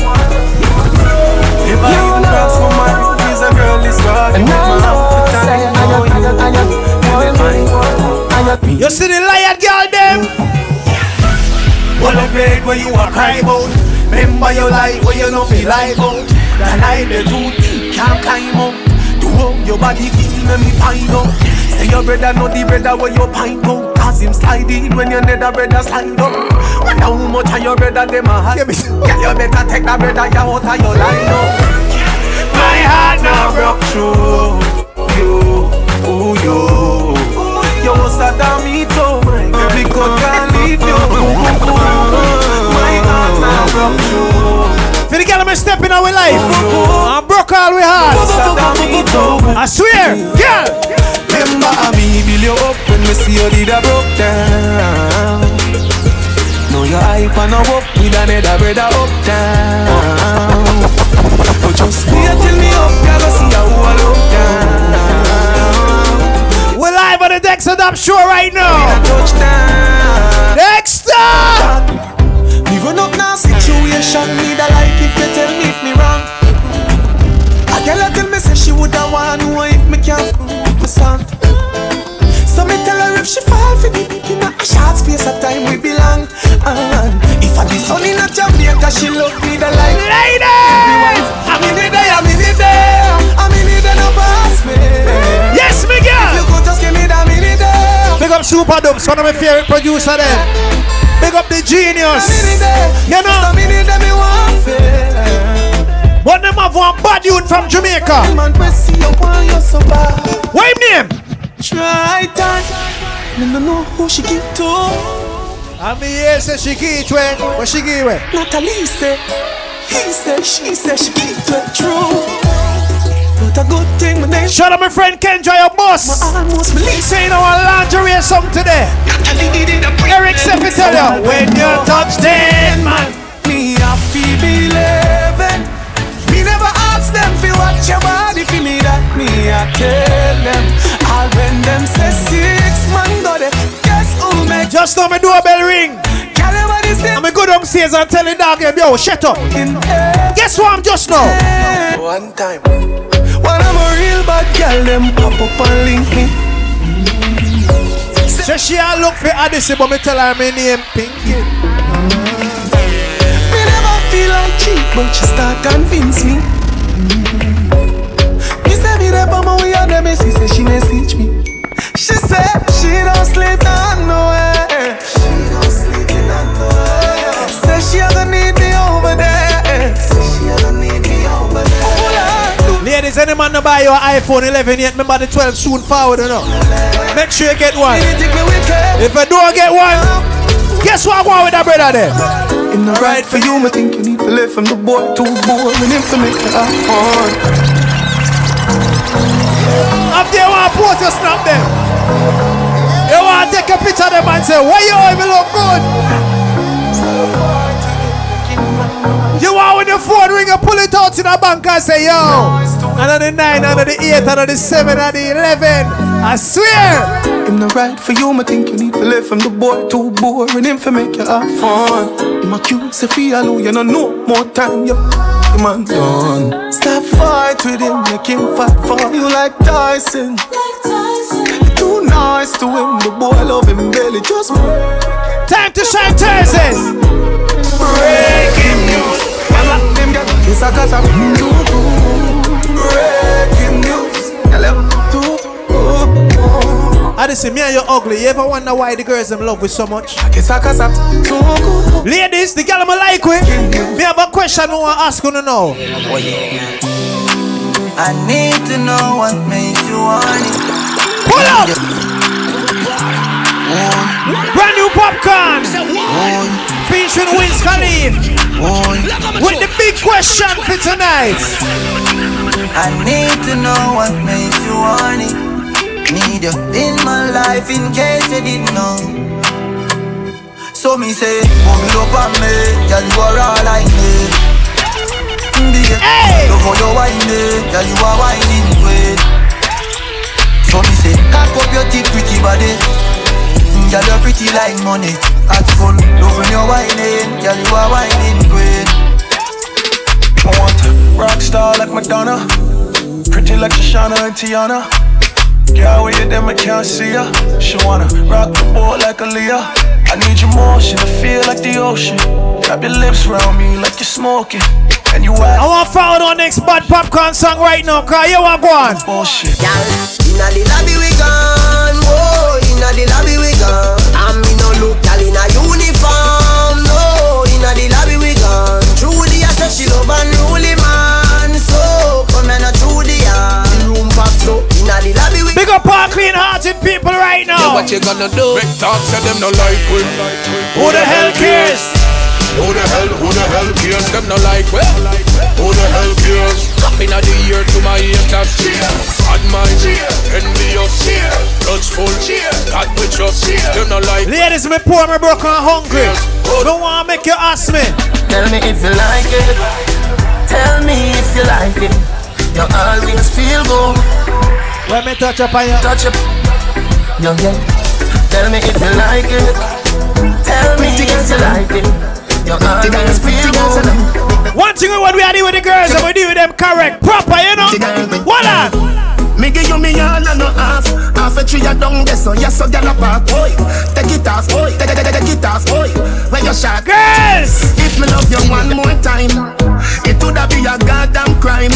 If I
You
even cross
know.
my mind, a girl is
And
walking with
I
my
know,
mouth
say,
time.
I
Know
got,
you
got, I got,
really fine.
You see the lion girl them?
Well, I'm great when you are cry about. Remember your life where you don't feel like out. The night the too deep can't climb up. Do how your body feel when me find out. Say your brother know the brother where you pine out. Cause him slide in when your nether brother slide up. Wonder how much of your brother them a hide. Girl, you better take that brother you out of your line up. My heart now broke through you, ooh you. You was a damn me too, because can't leave you. My heart now broke through.
For the girl me step in our life. I broke all we had. I swear, girl.
Remember I me build you up me see you did a broke down. Now your hype and a up with another brother up down. But just wait till me up, you go see how I look down.
We're live on the Dexter Dub show right now. Dexter!
Me run up now situation, me da like if you tell me if me wrong. A girl a tell me say she woulda want know if me can f- my son. If she fall for the in a short space of time we belong. And if I be sun in a Jamaica, she love me the light
Ladies,
I'm in it there, I'm in it there, I'm in it there, no pass me.
Yes, me girl.
If you could just give me that minute there.
Big up Super Dubs, one of my favorite producer there. Big up the genius. You know. But them have one bad youth from Jamaica. What him name?
Try that. Me no oh, no, eh. who eh? she give to.
I mean, yes, say she give it way. What she give it?
Natalie say, he say, she say she give it true. But a good thing my name.
Shout out my friend Kendra, your boss.
almost
He saying our lingerie song today. Eric Seppi tell you when you touch ten man.
Me a feel believing. Me never ask them fi watch your body fi me that me a tell them. All when them say six man go there. Guess who make
Just now my doorbell ring.
Girl, everybody's.
I'm a good downstairs and tell the dog, yo, shut up. Guess what I'm just now?
One time. When I'm a real bad girl, them pop up and link me.
Say she a look for Odyssey, but me tell her my name Pinky.
Me never feel like cheap, but she start convince me. Me say me rap on my way and them she say she message me. She said she don't sleep down nowhere. She don't sleep in nowhere. Say she a gonna need me over there. Say she gonna need me over there.
Ladies, any man to buy your iPhone 11 yet? Remember the 12 soon forward, you know. Make sure you get one. If I don't get one, guess what I want with that brother there?
It's not right for you, me think you need to live from the boy too boring him to make it have fun.
Up there, want to post your snap them. You want to take a picture of them and say, why you all me look good? You want when your phone ring and pull it out in a bank and say, yo. Another the 9, another the 8, another the 7, another the 11. I swear.
Him not right for you, I think you need to live from the boy too boring him to make you have fun. Him a cute, say feel you know no more time you f- him and done. Stop fight with him, make him fight for you like Tyson. You too nice to him, the boy love him barely just
Time to shine Thursdays.
Breaking news. I like them get kiss a cause I'm too Breaking news. Tell him too
Odyssey, me and you ugly. You ever wonder why the girls them love with so much?
Kiss a cause I'm too
Ladies, the girl I'm like we. Me have a question I want to ask you to know.
I need to know what makes you want it.
Pull up! Brand new Popcaan. to Wiz Khalif. With the big question for tonight.
I need to know what makes you horny. Need you in my life in case you didn't know. So me say, it up on me, girl you are all I need. Baby, love how you whining, girl you are whining great. Cock up your teeth, pretty body. Girl you're pretty like money. At fun, love when you're whining, girl you are whining great.
I want a rock star like Madonna, pretty like Shoshana and Tiana. Girl, where you them I can't see ya. She wanna rock the boat like Aaliyah. I need your motion to feel like the ocean. Grab your lips around me like you're smoking. And you act
I want to follow the next bad Popcaan song right now, cause you want go on.
bullshit.
Inna the lobby we gone, oh, whoa. Inna the lobby we gone. And me no look gal in a uniform, no. Inna the lobby we gone. Truly I say she love and unruly man, so come and through the. The room packed so inna the lobby we.
Big up all clean hearted people right
Yeah,
now.
what you gonna do? Big talk say them no like we.
Who the hell cares?
Who the hell, who the hell cares? Them no like we. Who the hell cares? Up inna the ear to my haters. Bad mind, envious, grudgeful. God we trust. Them no like.
Ladies, me poor, me broke and hungry. Don't want to make you ask me.
Tell me if you like it. Tell me if you like it. You always feel good.
When me touch up on you.
Touch up. Yo, yeah. Tell me if you like it. Tell me if you like it. You always feel good.
One thing when we are dealing with the girls, and we deal with them correct, proper, you know. What on?
Me give you me all and no half. Half a tree a down there so yes so gyal a park Boy, take it off, boy, take, take, take it off, boy When you shot?
Girls!
If me love you one more time It woulda be a goddamn crime.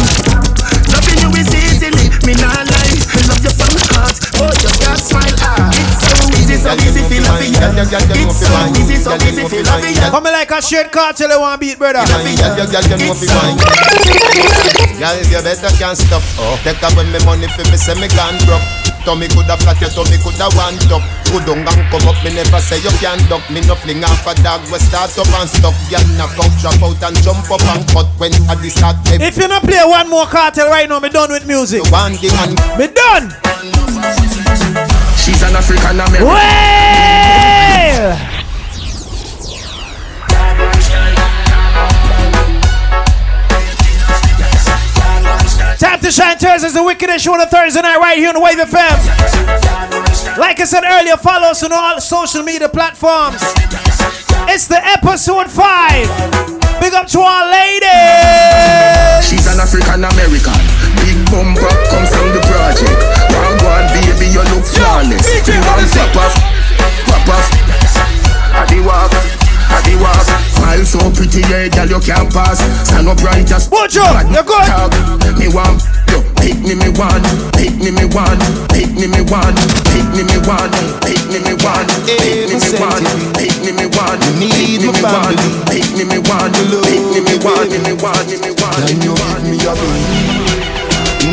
Loving you is easily, me not lie. Love you from the heart, oh you got smile ah It's so easy, so easy feel love you It's so easy, so easy feel love you
Come like a straight cartel, you want beat, brother.
Girl, you better can't stop. Take away me money for me say me gone broke. Tummy coulda flat, your tummy coulda one top. Go down and come up, me never say you can't duck. Me no fling off a dog, we start up and stop. Girl, knock out, drop out and jump up and cut when I this start.
If you not play one more cartel right now, me done with music.
One thing and
Me done.
She's an African American
Well. Time to shine Thursdays, the wickedest show on a Thursday night right here on the Wave FM. Like I said earlier, follow us on all social media platforms. It's the episode five. Big up to our ladies.
She's an African American. Big bumper comes from the project. One one baby, you look flawless. You want pop off, pop off. Adi walk, adi walk. Smile so pretty, yeah, girl you can't pass. Stand up right as.
Watch out, you're good.
Talk. Me want, yo, pick me, me want, pick me, me want, pick me, me want, pick me, me want, pick me, me want, pick me, me want, pick me, me want, need me, me pick me, me want, pick me, me want, me, me me, me.
Can you give me a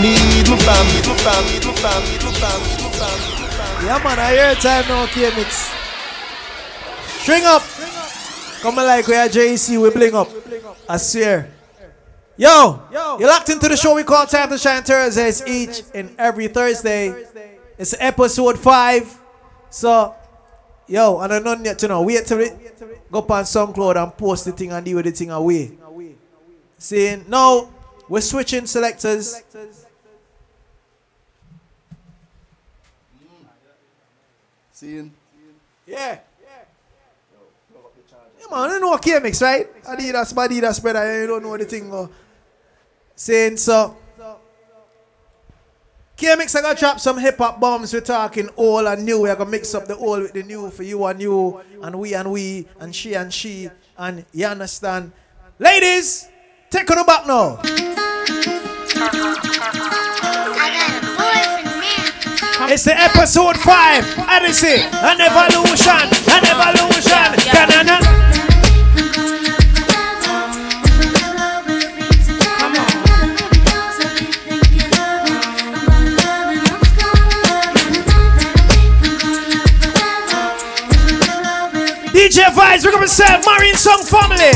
Need my family, my family, my family, my family, my family.
Yeah, man, I hear time now, K-Mix. String up. Come on, like we are JC, we bling up. I swear. Yo, you're locked into the show we call Time to Shine Thursdays each and every Thursday. It's episode five. So, yo, and I know yet to know. Wait till it go up on SoundCloud and post the thing and deal with the thing away. Saying, no, we're switching selectors.
Seeing?
Yeah. Yeah, man, you know what K-Mix, right? Adidas, Adidas, brother, you don't know the thing. Uh, saying so. K-Mix, I gotta drop some hip hop bombs. We're talking old and new. We're gonna mix up the old with the new for you and you, and we and we, and she and she, and you understand. Ladies, take on the back now. It's the episode five. Odyssey, an evolution, an evolution. Banana. DJ DJ Vibes, we're gonna say Marine Song Family.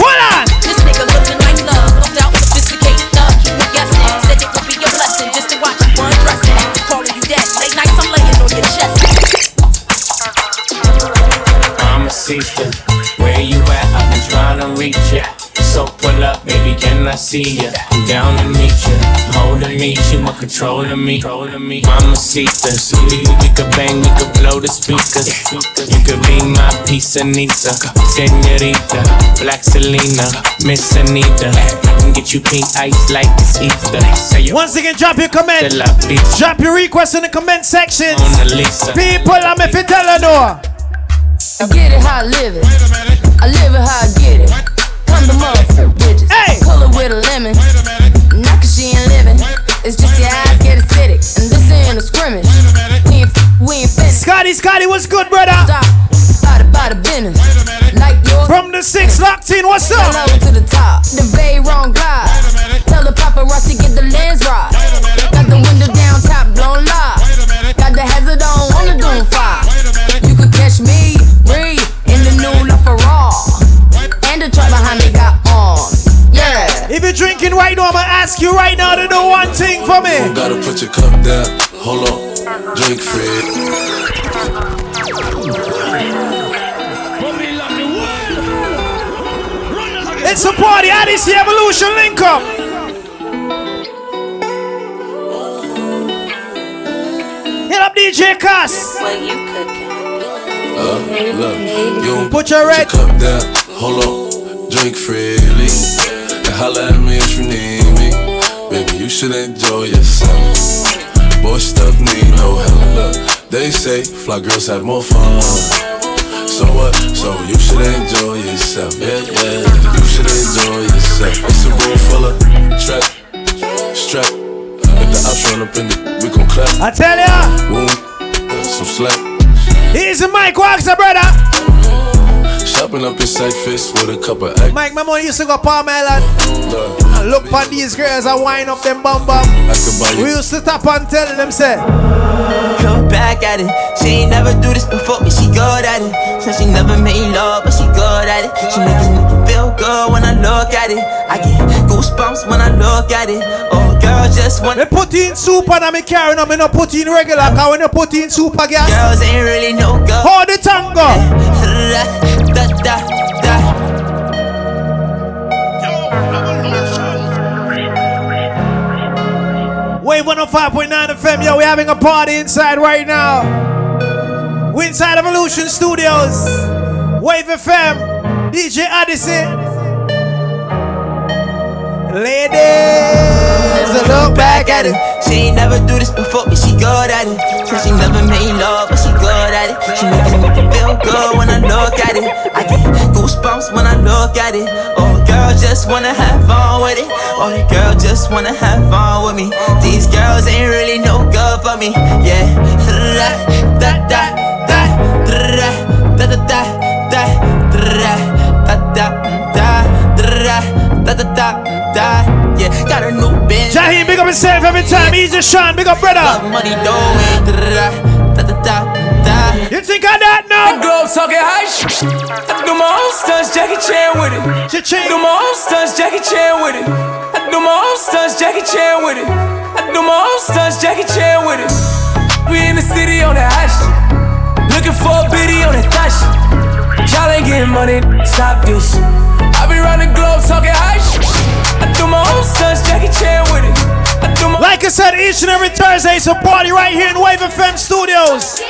Hold on.
This nigga looking like love, no doubt sophisticated thug. Keep me guessing. Said it would be a blessing just to watch you undressing. Calling you daddy. Late nights I'm laying on your chest.
I'm a seeker. Where you at? I've been trying to reach ya. So pull up, baby, can I see ya? I'm down to meet ya. Holding me, you my controlling me. Controlling me. Mama Sita. We, we could bang, we could blow the speakers. You could be my piece Anita. Senorita. Black Selena. Miss Anita. I can get you pink ice like it's Easter. Say you
Once again, drop your comment.
De la bitch.
Drop your request in the comment section.
Mona Lisa.
People, I'm if you tell her no.
I get it how I live it. I live it how I get it. Come to motherfucker bitches.
Hey.
It with a lemon. Not cause she ain't living. It's just your eyes get acidic. And this ain't a scrimmage. We ain't, we ain't finished.
Scotty, Scotty, what's good, brother?
Stop. Bada bada business. Like yours.
From the six locked in, what's up?
Hello to the top. The very wrong glide. Tell the paparazzi get the lens right. Got the window down, top blown live. Got the hazard on, on the doom fire. You could catch me,
If you're drinking right now, I'ma ask you right now to do one thing for me.
Gotta put your cup down. Hold on. Drink free.
It's a party, Odyssey Evolution link up. Hit up DJ Cass.
Uh, look, you don't
Put your red-
cup down. Hold on. Drink freely. Holla at me if you need me. Baby, you should enjoy yourself. Boy, stuff need no help. Look, they say fly girls have more fun. So what? So you should enjoy yourself. Yeah, yeah. You should enjoy yourself. It's a room full of strap, strap. If the ops run up in the, we gon' clap.
I tell ya.
Boom, some slack.
Here's the Mike Waxer, brother.
Shopping up in sack fist with a cup of egg.
Mike, my mom used to go Palm Island.
Look,
And look for these girls I wind up them bum bum.
I could buy you
We used to stop and tell them, say,
Come back at it. She ain't never do this before, but she good at it. Said she never made love, but she good at it. She make me feel good when I look at it. I get goosebumps when I look at it. Oh, girl, just want
Me put in soup and me carrying them, me no put in regular. Cause when you put in soup, I guess.
girls ain't really no good.
Hold the tango.
Da, da.
Wave 105.9 FM, yo, we're having a party inside right now. We're inside Evolution Studios. Wave FM, DJ Odyssey. Ladies, look back at it.
She ain't never do this before, but she good at it. Said she never made love, but she good at it. She make me feel good when I look at it. I get goosebumps when I look at it. Oh, girl, just wanna have fun with it. Oh, the girl just wanna have fun with me. These girls ain't really no good for me. Yeah. Da da da da da da da da da da da da da da da da. Yeah, got a new bitch.
Jaheim, big up himself every time. Easy Sean, big up brother.
Money.
You think of that now?
Globe talking high sh- I do my own stunts, Jackie Chan with it.
Cha-ching.
Do my own stunts, Jackie Chan with it. I do my own stunts, Jackie Chan with it. I do my own stunts, Jackie Chan with it. We in the city on that high shit. Looking for a biddy on that thot shit. Y'all ain't getting money, stop this. I be round the globe talking high shit.
Like I said, each and every Thursday, it's a party right here in Wave FM Studios.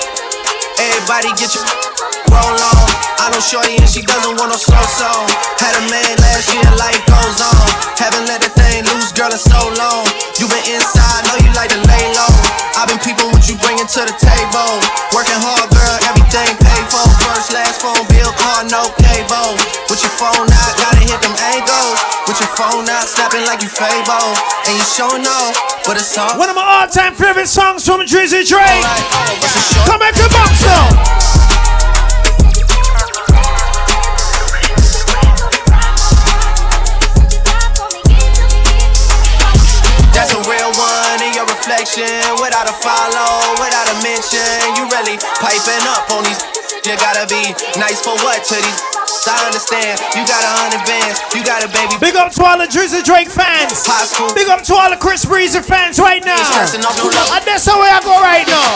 Everybody get your roll on. I know Shorty and she doesn't want no slow song. Had a man last year, life goes on. Haven't let the thing loose, girl, in so long. You been inside, know you like to lay low. I've been peeping what you bringing to the table. Working hard, girl, everything paid for. First, last phone bill, car, no cable. With your phone out, gotta hit them angles. With your phone out, snapping like you Fable. And you showing off, but it's all.
One of my all-time favorite songs from Drizzy Drake.
What's oh, a short?
Come back to box
reflection. Without a follow, without a mention. You really piping up on these. You gotta be nice for what to these? I understand. You got a hundred bands. You got a baby.
Big up to all the Drizzy Drake fans. Big up to all the Chris Breezer fans right now. And that's the way I go right now.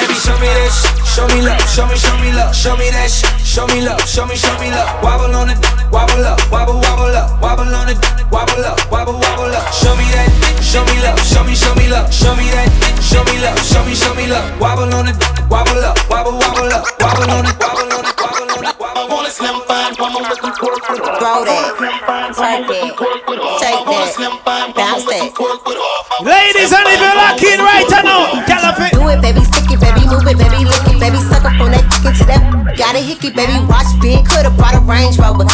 Baby, show me shit. Show me love. Show me, show me love. Show me that shit. Show me love. Show me, show me love. Wobble on it. Wobble up. Wobble, wobble up. Wobble on it. Wobble up. Wobble, wobble up. Show me that. Show me love. Show me, show me love. Show me that. Show me love. Show me, show me love. Wobble on it. Wobble up. Wobble, wobble up. Wobble on it. Wobble on it. Wobble on it. I wanna slim fine woman with some pork with
Throw that, twerk it, shake that, bounce that.
Ladies, and if you're locking right now,
hickey, baby, watch big, coulda brought a Range Rover.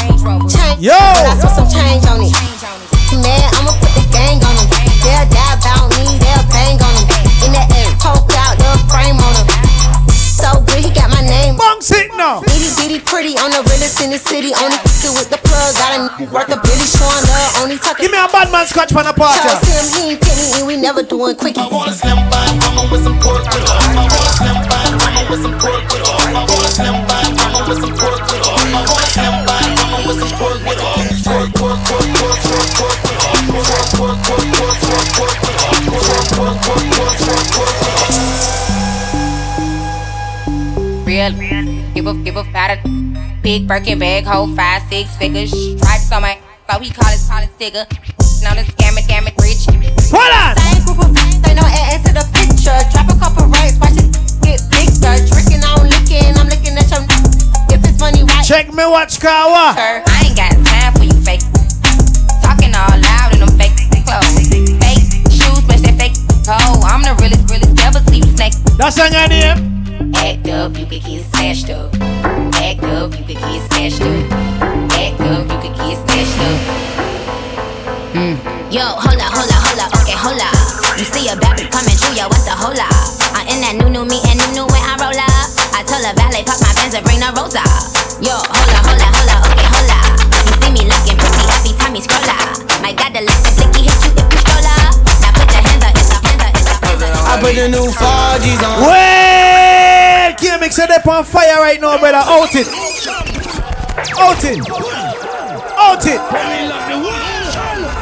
Change,
Yo!
but I spent some change on it. Man, I'ma put the gang on them. They'll die about me, they'll bang on them. In the air, poke out the frame on them. So good, he got my name.
Bounce it now.
Bitty bitty pretty on the realest in the city. Only f***ing with the plug. Got a worth a billy showing love. Only talking.
Give me a bad man scratch on the party.
Tell him he ain't fit and we never doing quickie.
Big Birkin bag, hold five six figures. Stripes on my, so he call his his digger. Known as scamming, scamming rich.
Hold on.
Same group of they know to the picture. Drop a couple rights, watch it get bigger. Drinking, I'm licking, I'm looking at your. If it's money, right?
Check me watch Kawa.
I ain't got time for you fake. Talking all loud in them fake clothes. Fake shoes, match that fake toe. I'm the realest, realest, never see you snake.
That's a your name. Right now, brother. Out it. Out it. Out it.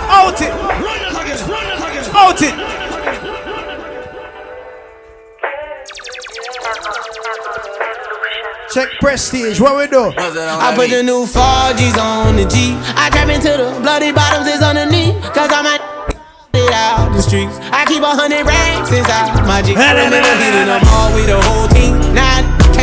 Out it. Out it. Check prestige. What we do?
I put the new 4G's on the G. I trap into the bloody bottoms is underneath. Cause I'm a it out the streets. I keep a hundred racks inside my. I hitting them all with the whole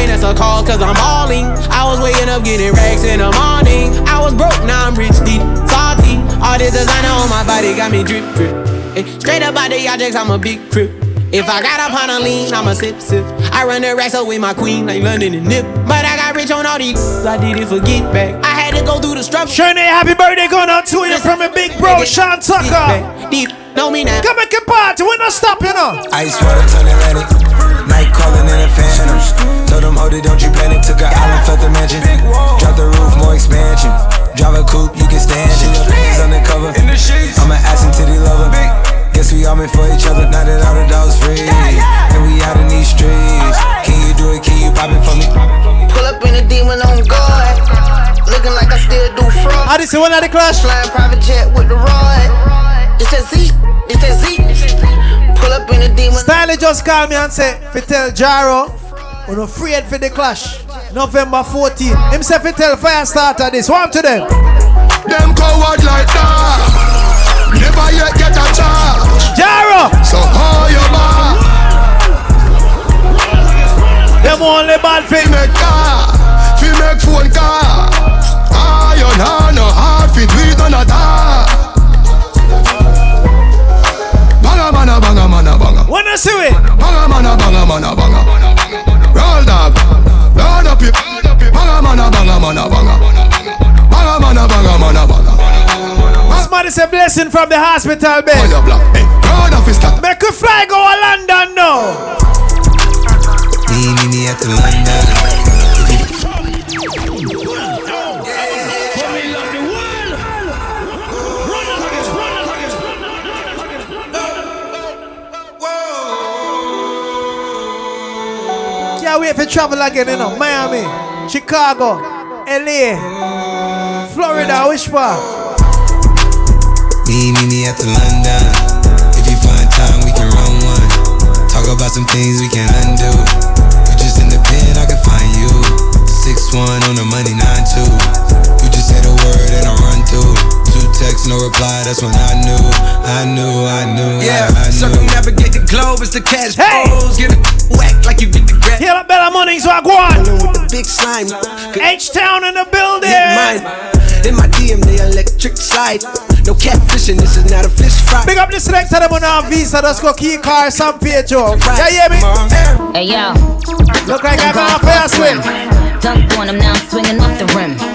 team. Now can't cause I'm balling. I was waking up getting racks in the morning. I was broke, now I'm rich, deep, salty. All this designer on my body got me drip, drip. Eh, Straight up out the objects, I'm a big crip. If I got up on a lean, I'ma sip, sip. I run the racks up with my queen, like London and Nip. But I got rich on all these, I did it for get back. I had to go through the struggle.
Shane, happy birthday going out to you from a big bro, Sean Tucker.
Deep, know me now.
Come and get party, we're not stopping up.
Ice water turn Atlantic. Told them, hold it, don't you panic. Took a island, felt the mansion. Drop the roof, more expansion. Drive a coupe, you can stand it. He's undercover. I'm an ass and titty lover. Guess we all meant for each other. Now that all the dogs free. And we out in these streets. Can you do it? Can you pop it for me?
Pull up in a demon on guard. Looking like I still do fraud.
I did say one of the clash.
Flying private jet with the rod. It's that Z. It's that Z. Pull up in a demon.
Stanley just called me and said, fi tell Jaro, we're not afraid for the clash. November 14. Himself fi tell Firestarter this. Warm to them.
Them coward like that. Never yet get a charge.
Jaro.
So how your back?
Them only bad
fi make car, fi make phone car. Iron hand no hard fi do it on a tar. Banga mana banga mana banga.
Wanna see it?
Banga mana banga mana banga. Roll dog, load up it. Banga mana banga mana banga. Banga mana banga mana banga.
Somebody say blessing from the hospital bed. Make you fly go to London now.
Me, me, me at the London.
Wait for travel again, you know. Miami. Chicago, LA, Florida, which part?
Me, me, me at the London. If you find time, we can run one. Talk about some things we can undo. You just in the pen, I can find you. Six one on the money, nine Two texts, no reply. That's when I knew, I knew, I knew.
Yeah,
I, I knew.
circumnavigate the globe as the cash flows. Get it whack like you get the grab.
Here up Bella Money, so I go on.
With the big slime.
H-Town in the building.
Mine. In my DM, the electric slide. No catfishing, this is not a fish fry.
Big up the selector them on our visa. Let's go key car, some page oh. Yeah, hear me?
Hey yo,
Look like I'm
Dunk
on a fair swim.
Dunk on him now, I'm now swinging off the rim.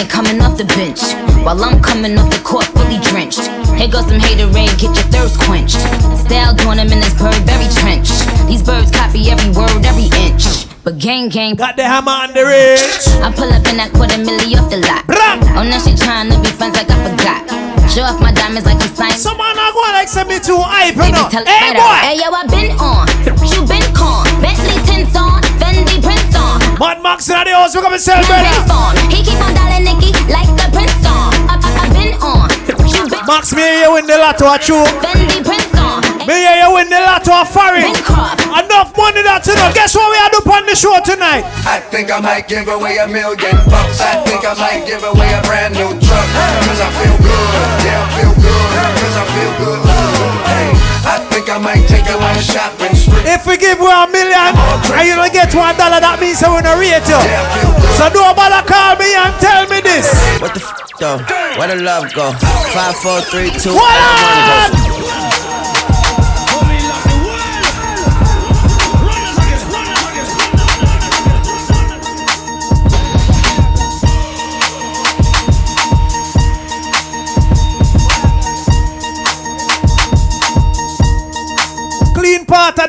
Jay coming off the bench, while I'm coming off the court fully drenched. Here goes some haterade, get your thirst quenched. Style doing him in this Burberry trench. These birds copy every word, every inch. But gang gang
got the hammer on the ridge.
I pull up in that quarter milli off the lot. Oh now she trying to be friends like I forgot. Show off my diamonds like I'm signed.
Someone not like send me too hype, you know.
tell it
Hey
right
boy.
out. Hey yo, I been on. You been con. Bentley tints on. Fendi prints on.
Mad Max in the house, we come and sell
Now
brother.
Prince on. He keep on dialing Nicky like the prince on. I, I, I been on.
Max, me hear you win the lotto, a true.
Fendi prints on.
Me hear you win the lotto, a foreign. Enough money that you know. Guess what we had up on the show tonight?
I think I might give away a million bucks. I think I might give away a brand new truck. Cause I feel good. Yeah, I feel good. Cause I feel good. Hey, I think I might take you on a shopping spree.
If we give you a million and you don't get one dollar, that means we're gonna rate you. So nobody call me and tell me this.
What the f though? Where the love go? Five, four, three, two, one,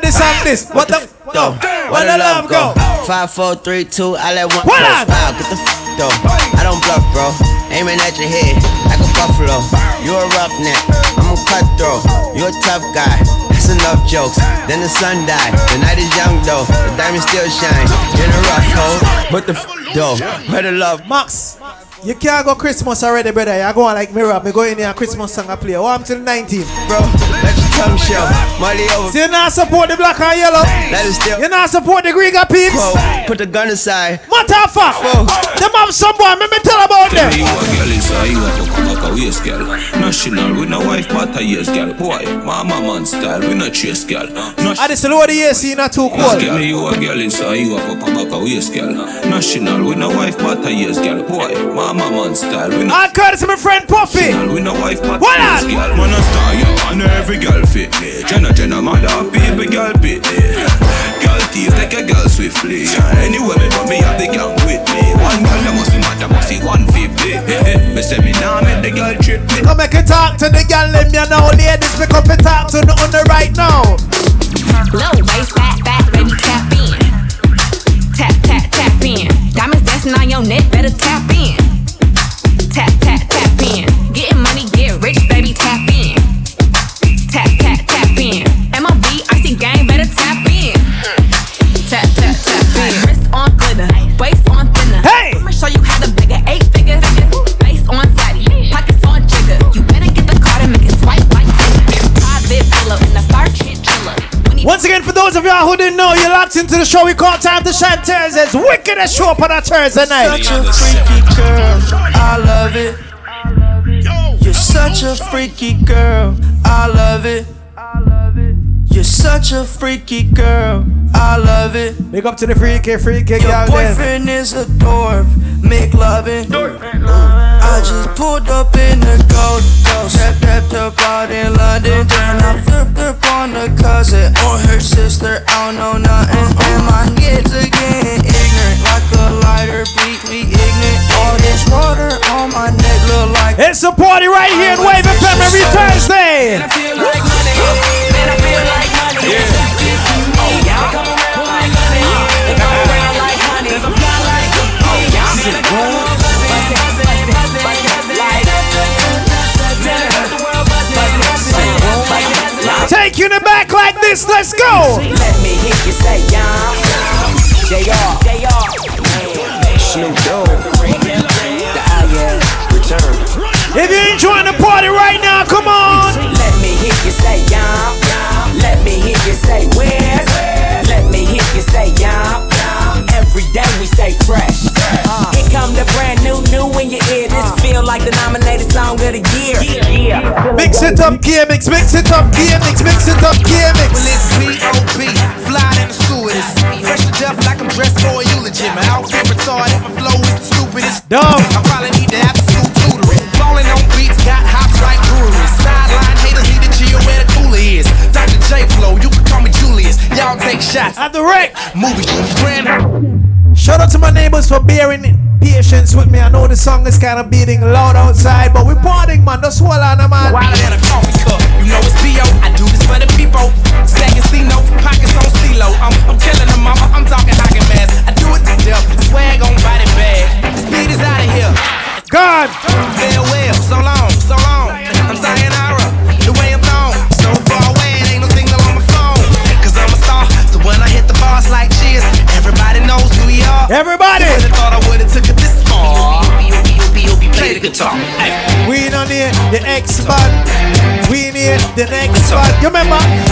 go.
Clean part of this and this. What the?
f Though,
Where the love go?
Five, four, three, two, I let one
What
go.
up?
Wow, get the f though. I don't bluff, bro. Aiming at your head like a buffalo. You a roughneck, I'm a cutthroat. You a tough guy. That's enough jokes. Then the sun died. The night is young though. The diamond still shine. In a rough hole. What the f though? Where the love?
Max, you can't go Christmas already, brother. I go on like mirror. Me go in here Christmas song I play. Oh, I'm till 19.
Bro, let your tongue show. Molly over.
So you not support the black and yellow?
Let it still.
You not support the Grega peeps?
Whoa, put the gun aside.
Matter of fact, them have someone. Let me tell about them.
You a girl is a you a go come back a waist girl. National, we no wife but a years girl. Boy, mama man style, we no chase girl. No
I just lower the AC, not too cold.
Girl, you a girl is a you a go come back a waist girl. National, we no wife but a years girl. Boy, mama man style, we no.
All courtesy my friend Puffy.
We no wife but
What
a years
on?
girl. Man a star, you and every girl fit me. Jenna, Jenna, mother, baby girl fit me. Girl thief, take a girl swiftly. Anyway, me know me have the gang with me. One girl, that must be mad, that must be 150. Me say me nah make the girl trip me.
Come make a talk to the girl, let me know, ladies. Pick up a talk to the on the right now.
Low waist, fat, fat, baby, tap in. Tap, tap, tap in. Diamonds dancing on your neck, better tap in.
Once again, for those of y'all who didn't know, you're locked into the show we call Time to Shine Thursdays. Wickedest show up on a Thursday night.
Such a freaky girl, I love it. You're such a freaky girl, I love it. You're such a freaky girl, I love it.
Big up to the freaky, freaky
Your
girl there.
boyfriend is a dork, make loving. Dork. I just pulled up in the gold ghost, stepped stepped up out in London. Then I flipped up on the cousin or her sister, I don't know nothing. And my kids again ignorant, like a lighter, bleak, we ignorant. All this water on my neck look like.
It's a party right here in Wave FM every Thursday.
Take you in back like this, let's go. Let me hear you say, yeah. JR, JR, Snoop Dogg, the Alien, return. If you're enjoying the party right now, come on. Let me hear you say, yeah. Let me hear
you say where Let me hear you say yum. Every day we stay fresh. Uh, Here come the brand new, new in your ear. This uh, feel
like the nominated song of the year. Yeah, yeah.
Mix it up, KMX. Mix it up, KMX. Mix it up, KMX.
Well, it's B.O.B. Fly than a stewardess. Fresh to death like I'm dressed for a eulogy. My outfit retarded. My flow is the stupidest.
Dumb.
I probably need to have You can call me Julius. Y'all take shots.
At the wreck.
Movie.
Shout out to my neighbors for bearing patience with me. I know the song is kind of beating loud outside, but we partying, man. Just hold on, man.
Wilder than a coffee cup. You know it's B.O. I do this for the people. Stacking C notes, pockets on CeeLo. I'm, I'm killing them, mama. I'm talking hockey mask. I do it to death. Swag on body bag. The
next spot. You remember?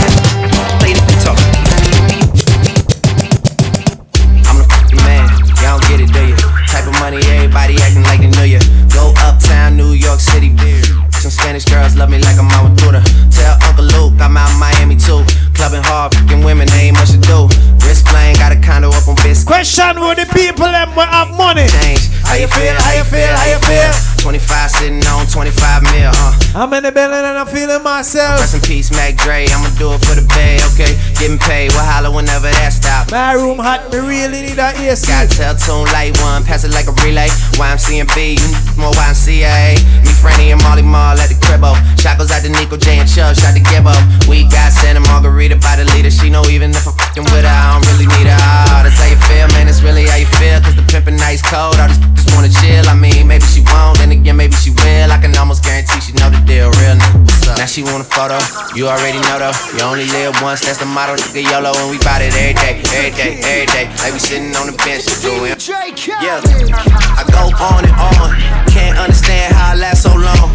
I'm in
the building and I'm feeling myself.
Rest in peace, Mac Dre. I'ma do it for the bay, okay? Getting paid, we'll holler whenever that stop.
My room hot, me really need that AC.
Got tell tune light one, pass it like a relay. YMC and B, you more YMCA. Me, Franny, and Molly Mall at the cribbo. Shot goes out to Nico J and Chubb, shot to Gibbo. We got Santa Margarita by the leader. She know even if I'm fucking with her, I don't really need her. Oh, that's how you feel, man. It's really how you feel. Cause the pimpin' nice cold. All these just wanna chill. I mean, maybe she won't, then again, maybe she will. I can almost guarantee she know the deal. Real nigga, what's up? Now she want a photo. You already know though. You only live once, that's the motto. Nigga YOLO, and we bout it every day, every day, every day. Like we sitting on the bench doing. It Yeah, I go on and on. Can't understand how I last so long.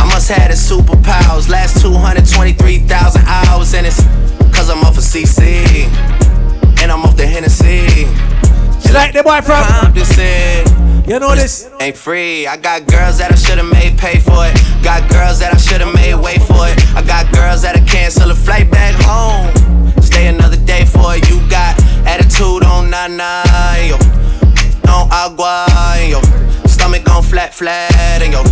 I must have the superpowers. Last 223,000 hours, and it's cause I'm off of CC. And I'm off the Hennessy.
She like the boy from
Compton.
You know this
ain't free. I got girls that I should've made pay for it. Got girls that I should've made wait for it. I got girls that I cancel a flight back home. Stay another day for it. You got attitude on nana, yo. On agua, yo. Stomach on flat, flat, and yo.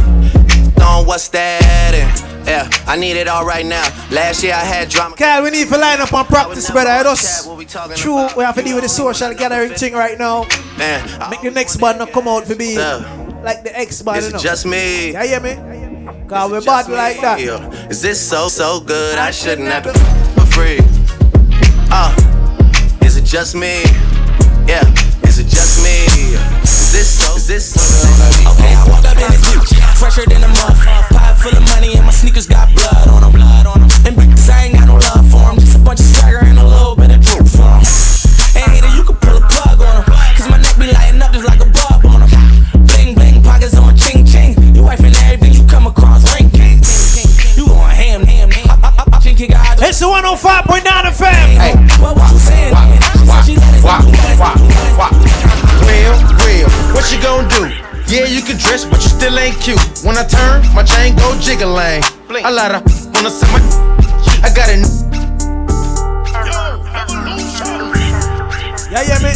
On what's that? And yeah, I need it all right now. Last year I had drama.
Kyle, we need to line up on practice, brother. I just true. We have to deal with the social gathering thing right now.
Man,
Make the next band not come out for me
Sir.
like the X band.
Is it
know.
just me?
Yeah, hear me? Cause we're bad like that.
Yeah. Is this so so good? I shouldn't have to for free. Uh, is it just me? Yeah. Is it just me? Is this so? Is this so?
Okay, I walk up in this bitch, fresher than a motherfucker. Pot full of money and my sneakers got blood on them. Blood on them. And bitches, I ain't got no love for 'em. Just a bunch of swagger and a little bit of droop for 'em. And hater, you can pull a plug on 'em. Cause my neck be lighting up just like a bulb on 'em. Bling, bling, pockets on a ching, ching. You wife and everything you come across, ring, king. You going ham, ham, ham.
It's the 105.9 FM.
Hey, what was you saying? then? She said she let it-
Why, why, why? Real, real, what you gonna do? Yeah, you can dress, but you still ain't cute. When I turn, my chain go jiggling. A lot of wanna see my. I got a.
New yeah, yeah, me.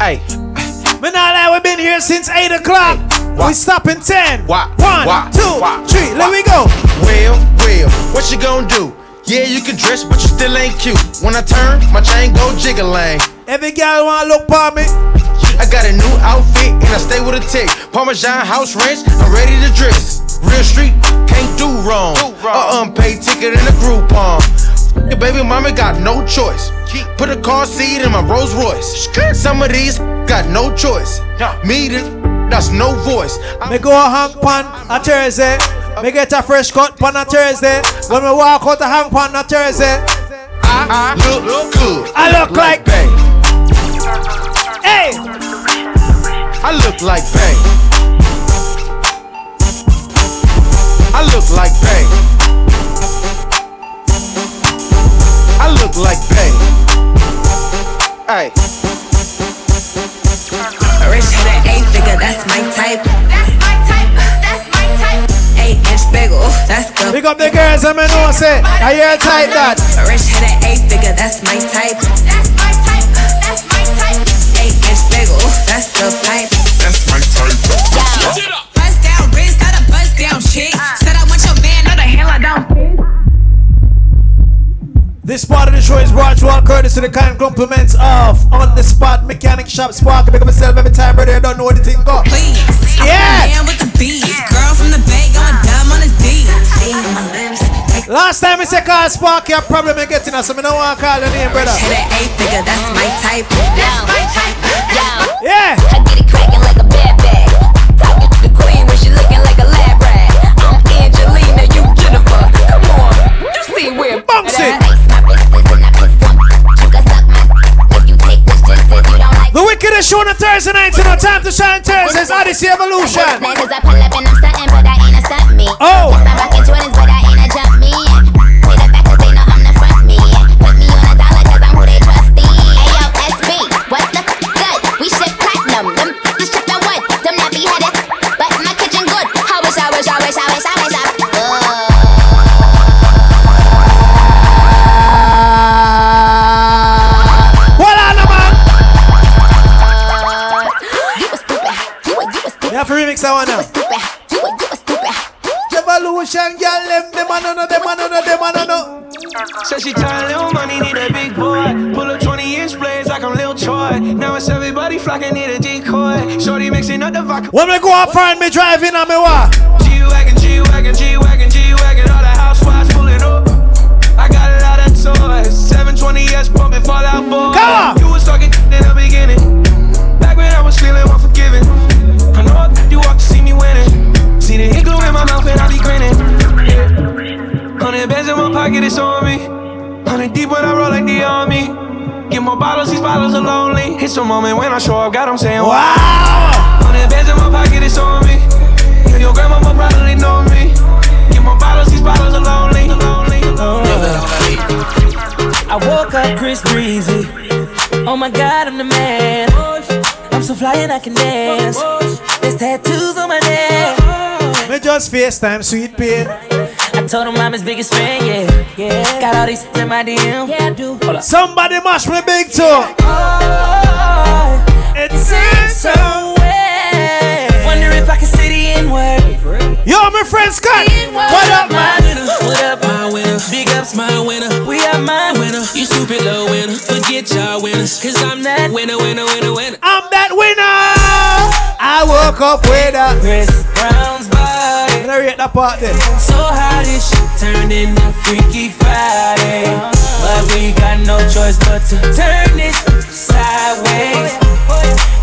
Hey,
Me not that we've been here since 8 o'clock. We stop in 10.
why,
One,
why,
two,
why,
three. Let me go.
Real, real, what you gonna do? Yeah, you can dress, but you still ain't cute. When I turn, my chain go jiggling.
Every girl wanna look for me.
I got a new outfit and I stay with a tick. Parmesan house ranch, I'm ready to dress. Real street, can't do wrong. A unpaid ticket in a Groupon. Your baby mama got no choice. Put a car seat in my Rolls Royce. Some of these got no choice. Me, th- that's no voice.
Me go hang pan a Thursday. Me get a fresh cut pan a Thursday. When me walk out a hang pan a Thursday.
I look good.
I look like
Bay.
Hey,
I look like Bay. I look like Bay. I look like Bay. Hey.
Rich had an
that's the
Big up the girls, I'm know say. I hear a type that.
Rich head at eight figure, that's my type. That's my type. That's my type. Eight inch bagel, that's the pipe.
That's my type.
This part of the show is brought to you all courtesy of the kind compliments of On the Spot Mechanic Shop Spark. I pick up myself every time, brother. I don't know what the thing go.
Please, I'm
Yeah.
man with the beats. Girl from the bay going dumb on the D. See my lips.
Last time I said call Spark, you have problem in getting us, so I don't want to call your name, brother.
Head at eight figure, that's my type. That's my type.
Yeah.
I get it cracking like a bad bag. Talking to the queen when she looking like a lab rat. I'm Angelina, you Jennifer. Come on, you see where
Bounce it. Wickedest show on a Thursday night, you know, time to shine Thursdays, Odyssey Evolution.
Cause I pull up and I'm stunting, but I ain't a stunt me.
Oh.
Yes, I'm rocking Jordans, but I ain't a
You have to remix that one now. Evolution, girl, them, them, I know, them, I know, them, I know.
Said she tired, little money, need a big boy. Pull up 20 inch blades like I'm Lil Troy. Now it's everybody flocking, need a decoy. Shorty mixing up the vodka.
When we go up front, me driving on me what?
G Wagon, G Wagon, G Wagon, G Wagon, all the housewives pulling up. I got a lot of toys. 720S pumping Fall Out Boy.
Come on.
You was talking in the beginning. Back when I was feeling unforgiving. I you walk to see me winning. See the hit glue in my mouth and I be grinning. Yeah. Hundred bands in my pocket, it's on me. Hundred deep when I roll like the army. Get more bottles, these bottles are lonely. It's a moment when I show up, God, I'm saying
wow.
Hundred bands in my pocket, it's on me. Yeah, your grandma probably know me. Get more bottles, these bottles are lonely. lonely, lonely.
I woke up Chris Breezy. Oh my god, I'm the man. I'm so fly and I can dance. There's tattoos on my neck.
Me just FaceTime, sweet pea.
I told him I'm his biggest fan, yeah. Yeah. Got all these in my DM. Yeah, I do. Hold up.
Somebody mash me big toe.
It seems so way. Wonder if I can say the N word.
Yo, my friend Scott. What up, man?
winner? What up, my winner? Big ups, my winner. We are my winner. You stupid little winner. Forget y'all winners. Cause I'm that winner, winner, winner, winner.
I'm that winner. I woke up with a
Chris Brown's body.
Let me rate that part there.
So how this shit turned into Freaky Friday. But we got no choice but to turn this sideways.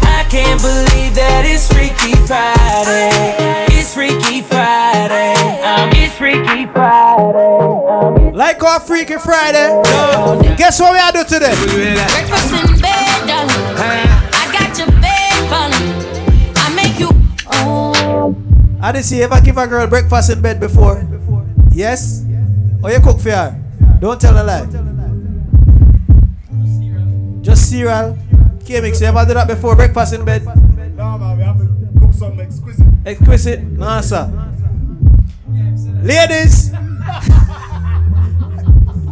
I can't believe that it's Freaky Friday. It's Freaky Friday. Um, it's Freaky Friday.
Like our Freaky Friday. Guess what we are doing today?
Breakfast in bed, darling. I got your I
didn't see ever give a girl breakfast in bed before. Yes? Or you cook for her? Don't tell a lie. Just cereal. K-Mix, you ever do that before? Breakfast in bed?
No, man, we have to cook something exquisite.
Exquisite? No, sir. Ladies!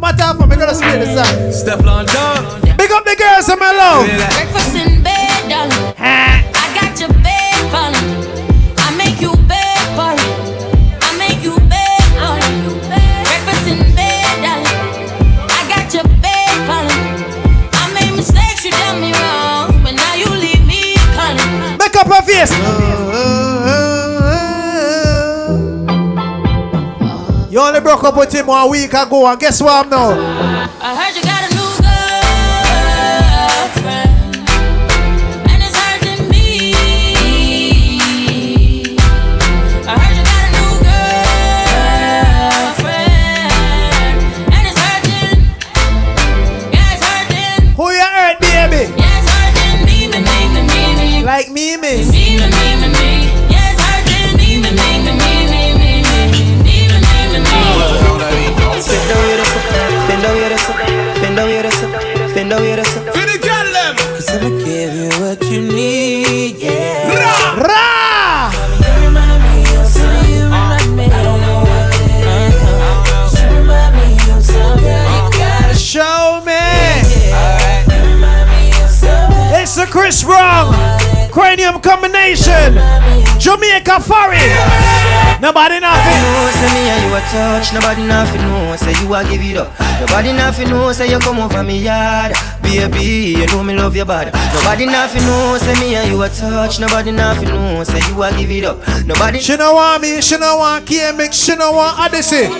Matter for me, gonna split this out.
Step on dog.
Big up the girls in my love.
Breakfast in bed, darling. I got your bed falling. I make you bed Make
up her face. You only broke up with him one week ago, and guess what I'm now?
I heard you got a new girlfriend, and it's hurting me. I heard you got a new girlfriend, and it's hurting. Yeah, it's hurting.
Who you hurt, baby?
Yeah, it's hurting me, me, me, me, me.
Like me.
Me, me, me,
tell you.
For the girl them.
Cause I'ma give you what you need. Yeah.
Ra.
Ra. Show me. Yeah, yeah. Right. It's a
Chris Brown. Cranium Combination, Jamaica Foreign. Nobody nothing.
know say me and you a touch. Nobody nothing know say you a give it up. Nobody nothing know say you come over me yard. Baby, you know me love your body. Nobody nothing know say me and you a touch. Nobody nothing know say you a give it up. Nobody.
She no want me, she no want KMX, she no want Odyssey.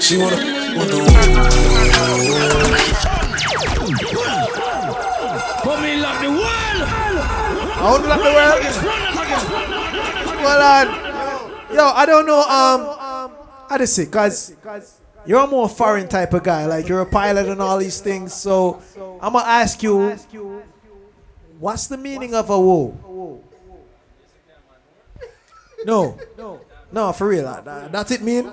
She wanna, wanna
I to lock the world. On. Yo, I don't know. Um, Odyssey, cause you're a more foreign type of guy. Like you're a pilot and all these things. So I'm gonna ask you, what's the meaning of a woo? No, no, for real. that- that- That's it mean.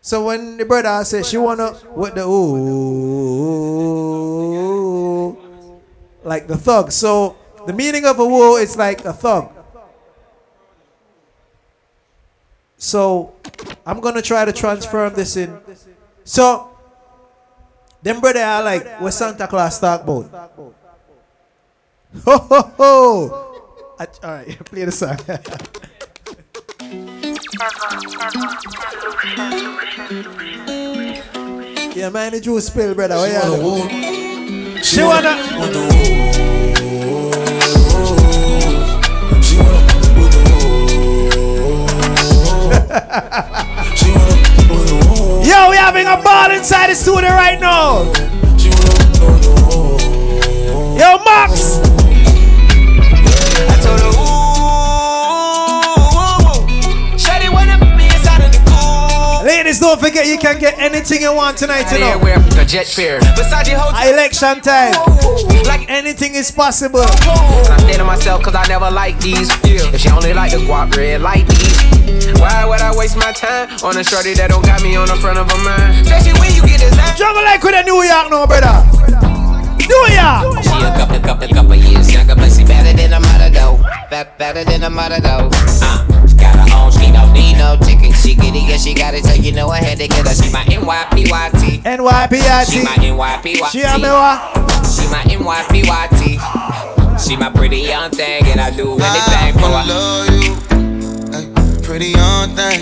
So when the brother says she wanna with the ooh, like the thug. So the meaning of a woo is like a thumb. So I'm gonna try to transform this in. So them brother are like what Santa Claus talk about. Ho ho ho! I- All right, play the song. yeah, man, the juice spill, brother. What you doing? She wanna. Yo, we having a ball inside the studio right now. Yo, Max.
Shawty wanna put me inside of the cool.
Ladies, don't forget you can get anything you want tonight, you know.
wear the jet fare.
Election time. Like anything is possible.
I stay to myself cause I never like these. If she only like the guap red like these. Why would I waste my time on a shorty that don't got me on the front of a mind? Especially when you get this
Jungle like with a New York now, brother. New York.
She a couple, couple, couple years younger, but she better than a mother though. Bet better than a mother though. Uh, she got her own, she don't need no ticket. She get it, yeah, she got it, so you know I had to get her. She my NYPYT.
NYPYT.
She my NYPYT.
She a me what?
She my NYPYT. She my pretty young thing, and I do anything for her.
love you, ay, pretty young thing.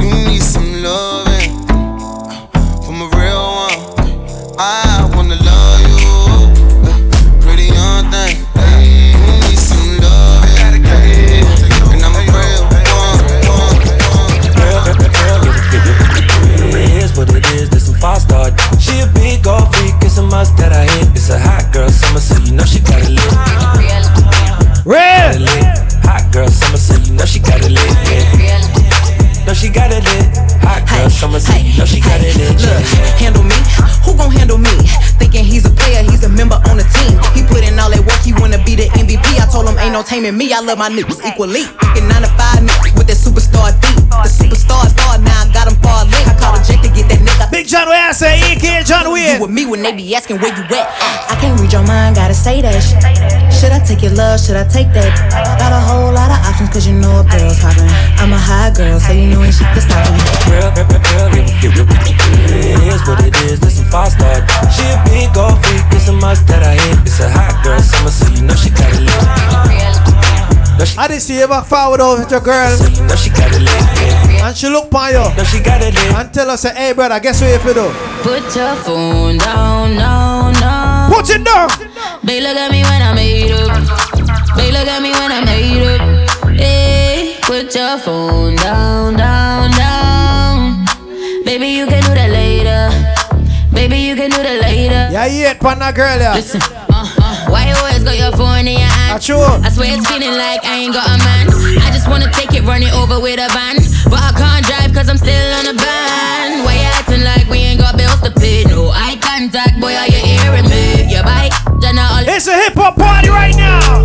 You need some loving uh, from a real one. I wanna love you, pretty young thing. You need some loving, and I'm a real
It is what it is, this some five star. She a big old freak, it's a must that I hit. It's a hot girl summer, so you know she got it lit.
Real.
Hot girl summer, so you know she got it lit. Yeah. No, she got it lit. Hot girl summer, so you know she got it lit.
Look, handle me. Who gon' handle me? Thinking he's a player, he's a member on the team. He put in all that work, he wanna be the MVP. I told him ain't no taming me. I love my niggas equally. Thinking nine to five niggas with that superstar beat. The superstar star now I got him far link. I called a Jake to get that nigga.
Big John Wayne say EK John Wayne.
You with me when they be asking where you at. I can't read your mind, gotta say that shit. Should I take your love? Should I take that? Got a whole lot of options, cause you know a girl's poppin'. I'm a high girl, so you know ain't shit to stop me.
Real, real, real, real, real, real. It is what it is, this some five star. She a big old freak, it's a must that I hit. It's a hot girl summer, so you know she got it lit.
I didn't see you back forward over with your girl.
You know she got it lit.
And she look by you.
No, she got it lit.
And tell us, say, hey brother, guess what you have to do?
Put your phone down, no, no.
Put it down.
They look at me when I made up. They look at me when I made up. Hey, put your phone down, down, down. Baby, you can do that later. Baby, you can do that later.
Yeah, you pan that girl, yeah.
Listen, uh, uh, why you always got your phone in your hand?
True.
I swear it's feeling like I ain't got a man. I just wanna take it, run it over with a van. But I can't drive cause I'm still on a ban. Why you acting like we ain't got bills to pay? No eye contact, boy, are you hearing me? Your bike, all
It's a hip hop party right now.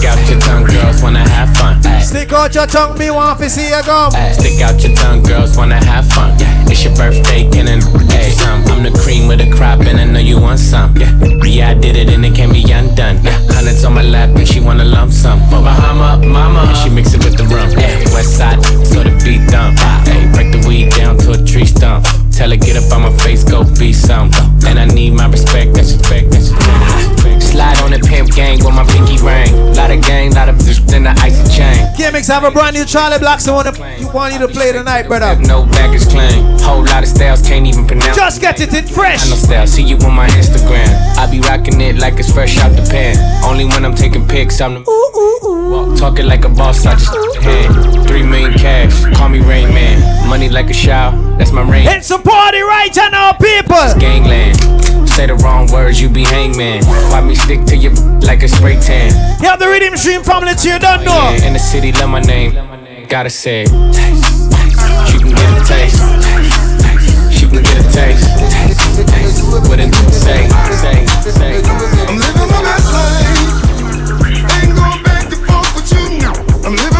Stick out your tongue, girls wanna have fun. Ay.
Stick out your tongue, me want to see you go.
Ay, Stick out your tongue, girls wanna have fun. It's your birthday, can and hey, um, I'm the cream with the crop, and I know you want some. Yeah, yeah, I did it, and it can't be undone. Yeah, hundreds on my lap, and she wanna lump sum. Bahama, mama, and she mix it with the rum. Yeah, west side, so the beat dump. Hey, break the weed down to a tree stump. Tell her get up on my face, go be some. And I need my respect, that's respect, that's respect. Slide on the pimp gang with my pinky ring. Lot of gang, lot of bitch, then the icy chain.
Gimmicks have a brand new Charly Blacks I want, you want you to play tonight, brother.
No baggage claim. Whole lot of styles, can't even pronounce.
Just get it in fresh.
I know style, see you on my Instagram. I be rocking it like it's fresh out the pan. Only when I'm taking pics, I'm the. Ooh, ooh, ooh. walk, talking like a boss, I just hand. Three million cash, call me Rain Man. Money like a shower, that's my rain.
It's a party right now, people.
It's gangland. Say the wrong words, you be hangman. Why me stick to you like a spray tan?
You have the Rhythm Stream family to you, don't know.
Yeah, in the city, love my name. Gotta say it. Taste. She can get a taste. She can get a taste. What it say, say, say.
I'm living my best life. Ain't going back and forth with you. I'm living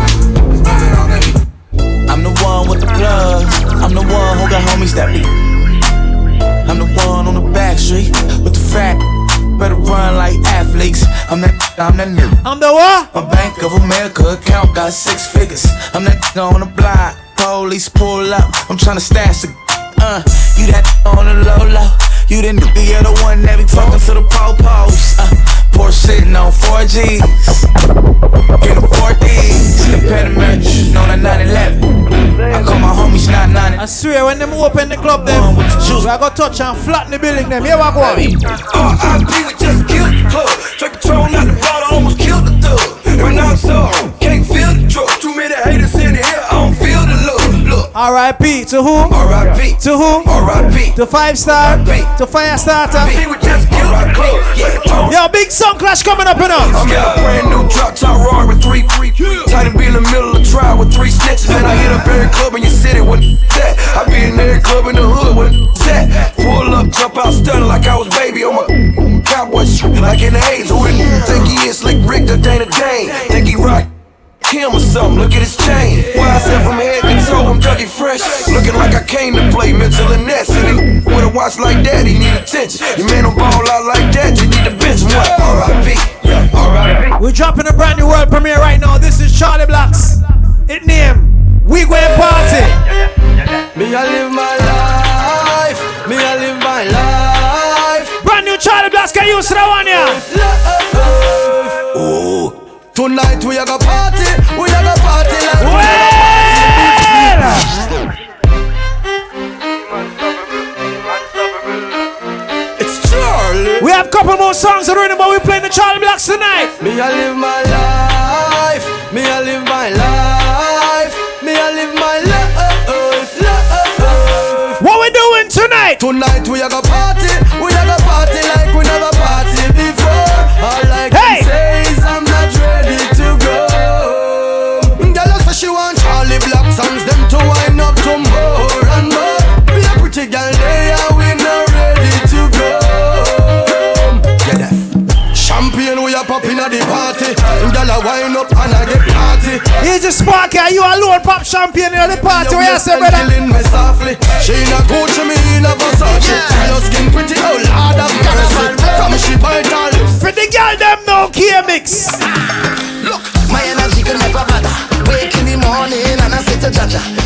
I'm the one with the plugs. I'm the one who got homies that be. I'm the one on the back street with the fat. Better run like athletes. I'm that. I'm that new.
I'm the what?
My Bank of America account got six figures. I'm that on the block. Police pull up. I'm tryna stash the. Uh, you that on the low low. You the nigga, you're the one that be talking to the po-pos. Uh, Porsche sitting on 4Gs. Get a 4Ds. Impediment on a 911. I call my homies 990.
I swear, when them open the club, them, we are gonna touch and flatten the building, them. Here we go.
R.I.P. we just killed the club. Take control, not the bottle, almost killed the thug. And now I'm so
R.I.P. to who?
R.I.P.
To who?
R.I.P.
To five star. To fire starter.
we just killed the club.
Yo, big song clash coming up in us.
I'm in a brand new drop top raw with three free. Tight and be in the middle of trial with three snitches. And I hit up every club in your city with that. I be in every club in the hood with that. Pull up, jump out, stunning like I was baby on my cowboy shit. Like in the A's, who didn't think he is slick Rick the Dana Dane? Think he rock him or something, look at his chain. Why I said from head to I'm Dougie Fresh. Looking like I came to play Mitchell and Ness. And with a watch like that, he need attention. Your man don't ball out like that, you need to bench him. What? R.I.P. R.I.P.
We're dropping a brand new world premiere right now. This is Charly Blacks. It name. We going party.
Me I live my life. Me I live my life.
Brand new Charly Blacks. Can you use that one here?
Ooh. Tonight we are gonna party.
More songs already, but we're playing the Charly Blacks tonight.
Me I live my life. Me I live my life. Me I live my life. life.
What we doing tonight?
Tonight we are gonna party. We up and I get party.
Here's a spark here. You alone pop champagne in the party. What you say, brother?
killing me softly. She in a Gucci, me in a Versace. Your skin pretty, oh Lord have mercy. From she bite her lips.
Pretty girl, them no care mix.
Look, my energy can never bother. Wake in the morning and I say to Jaja, mm-mm,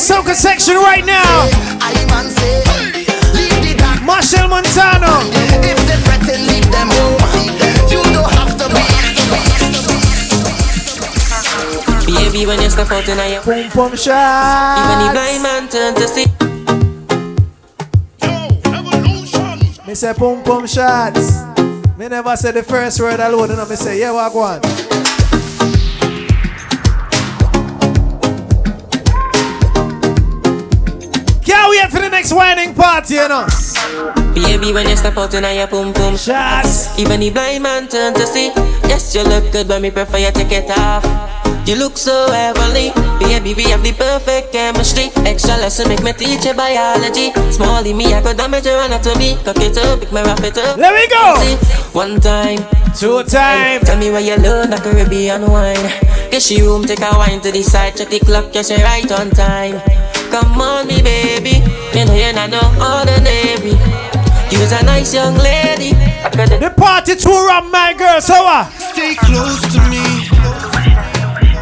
soca section right now.
I man say, leave the dark.
Machel Montano.
If they threaten, leave them home. You don't have to be.
Baby,
when you step out in your
Boom boom shots.
Even the blind man turn to see.
Me say boom boom shots. Me never say the first word alone, know. Me say yeah, what go next whining party, you know.
Baby, when you step out in your pum pum
shots.
Even the blind man turn to see. Yes, you look good, but me prefer you take it off. You look so heavenly, baby. We have the perfect chemistry. Extra lesson make me teach you biology. Smally me, I could damage your anatomy. Cock it up, pick me wrap it up.
Let me go.
See, One time,
two time.
Tell me where you learn the Caribbean wine. Get she room, take a wine to the side, check the clock, yes, you right on time. Come on, me baby, you know you not know ordinary. You's a nice young lady.
The party tour on my girl, so what?
Stay close to me.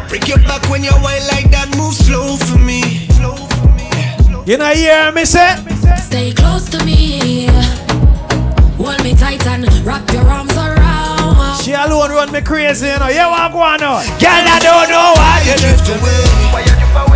Break your back when you whine like that. Move slow for me.
You know, hear me say?
Stay close to me. Hold me tight and wrap your arms around.
She alone run me crazy, you know. Yeah, what go on now? Girl, I don't know why you drift away.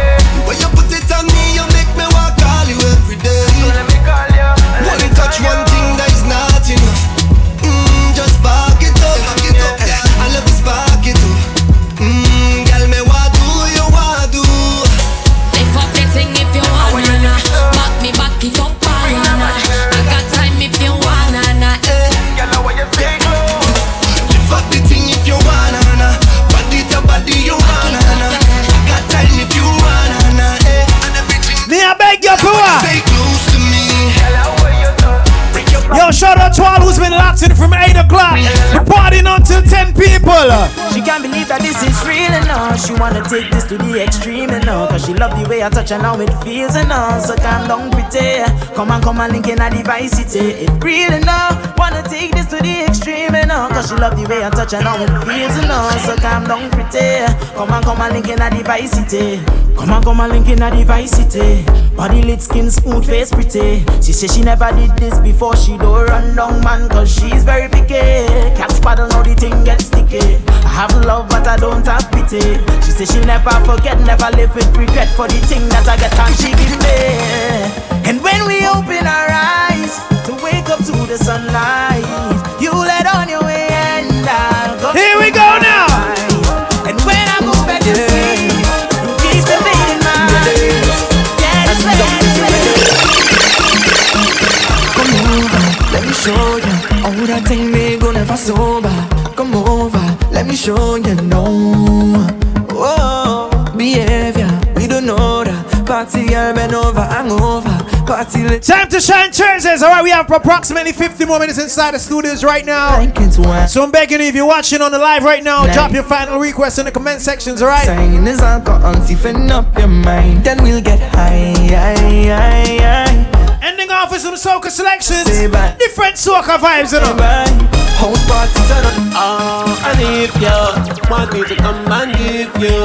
Partying until 10
She can't believe that this is real enough. She wanna take this to the extreme enough. Cause she love the way I touch and how it feels enough. So calm down, pretty. Come on, come on, link in a device, it it real enough. Wanna take this to the extreme enough. Cause she love the way I touch and how it feels enough. So calm down, pretty. Come on, come on, link in a device, it Come on, come on, link in a device, it Body lit, skin smooth, face pretty. She say she never did this before. She don't run down, man, cause she's very picky. Catch paddle, know the thing gets sticky. I have love, but I don't have pity. She say she never forget, never live with regret for the thing that I get and she give me. And when we open our eyes to wake up to the sunlight, you let on your way and I'll go.
Here we go now.
And when I go back to sleep, you keep the beat in my eyes. Yeah, it's Come over, let me show you all that thing me go never sober. Come over, let me show you no. Oh, behavior, we don't know that. Party girl, bend over, hangover. Party lit.
Time to shine Thursdays. All right, we have approximately 50 more minutes inside the studios right now. So I'm begging you, if you're watching on the live right now,
Night.
drop your final request in the comment sections, all right?
Sign is alcohol, stiffen up your mind. Then we'll get high, high, high, high.
Ending off with some soca selections. Different soca vibes, you know.
House party turn on.
Oh, ah, and if you want me to come and give you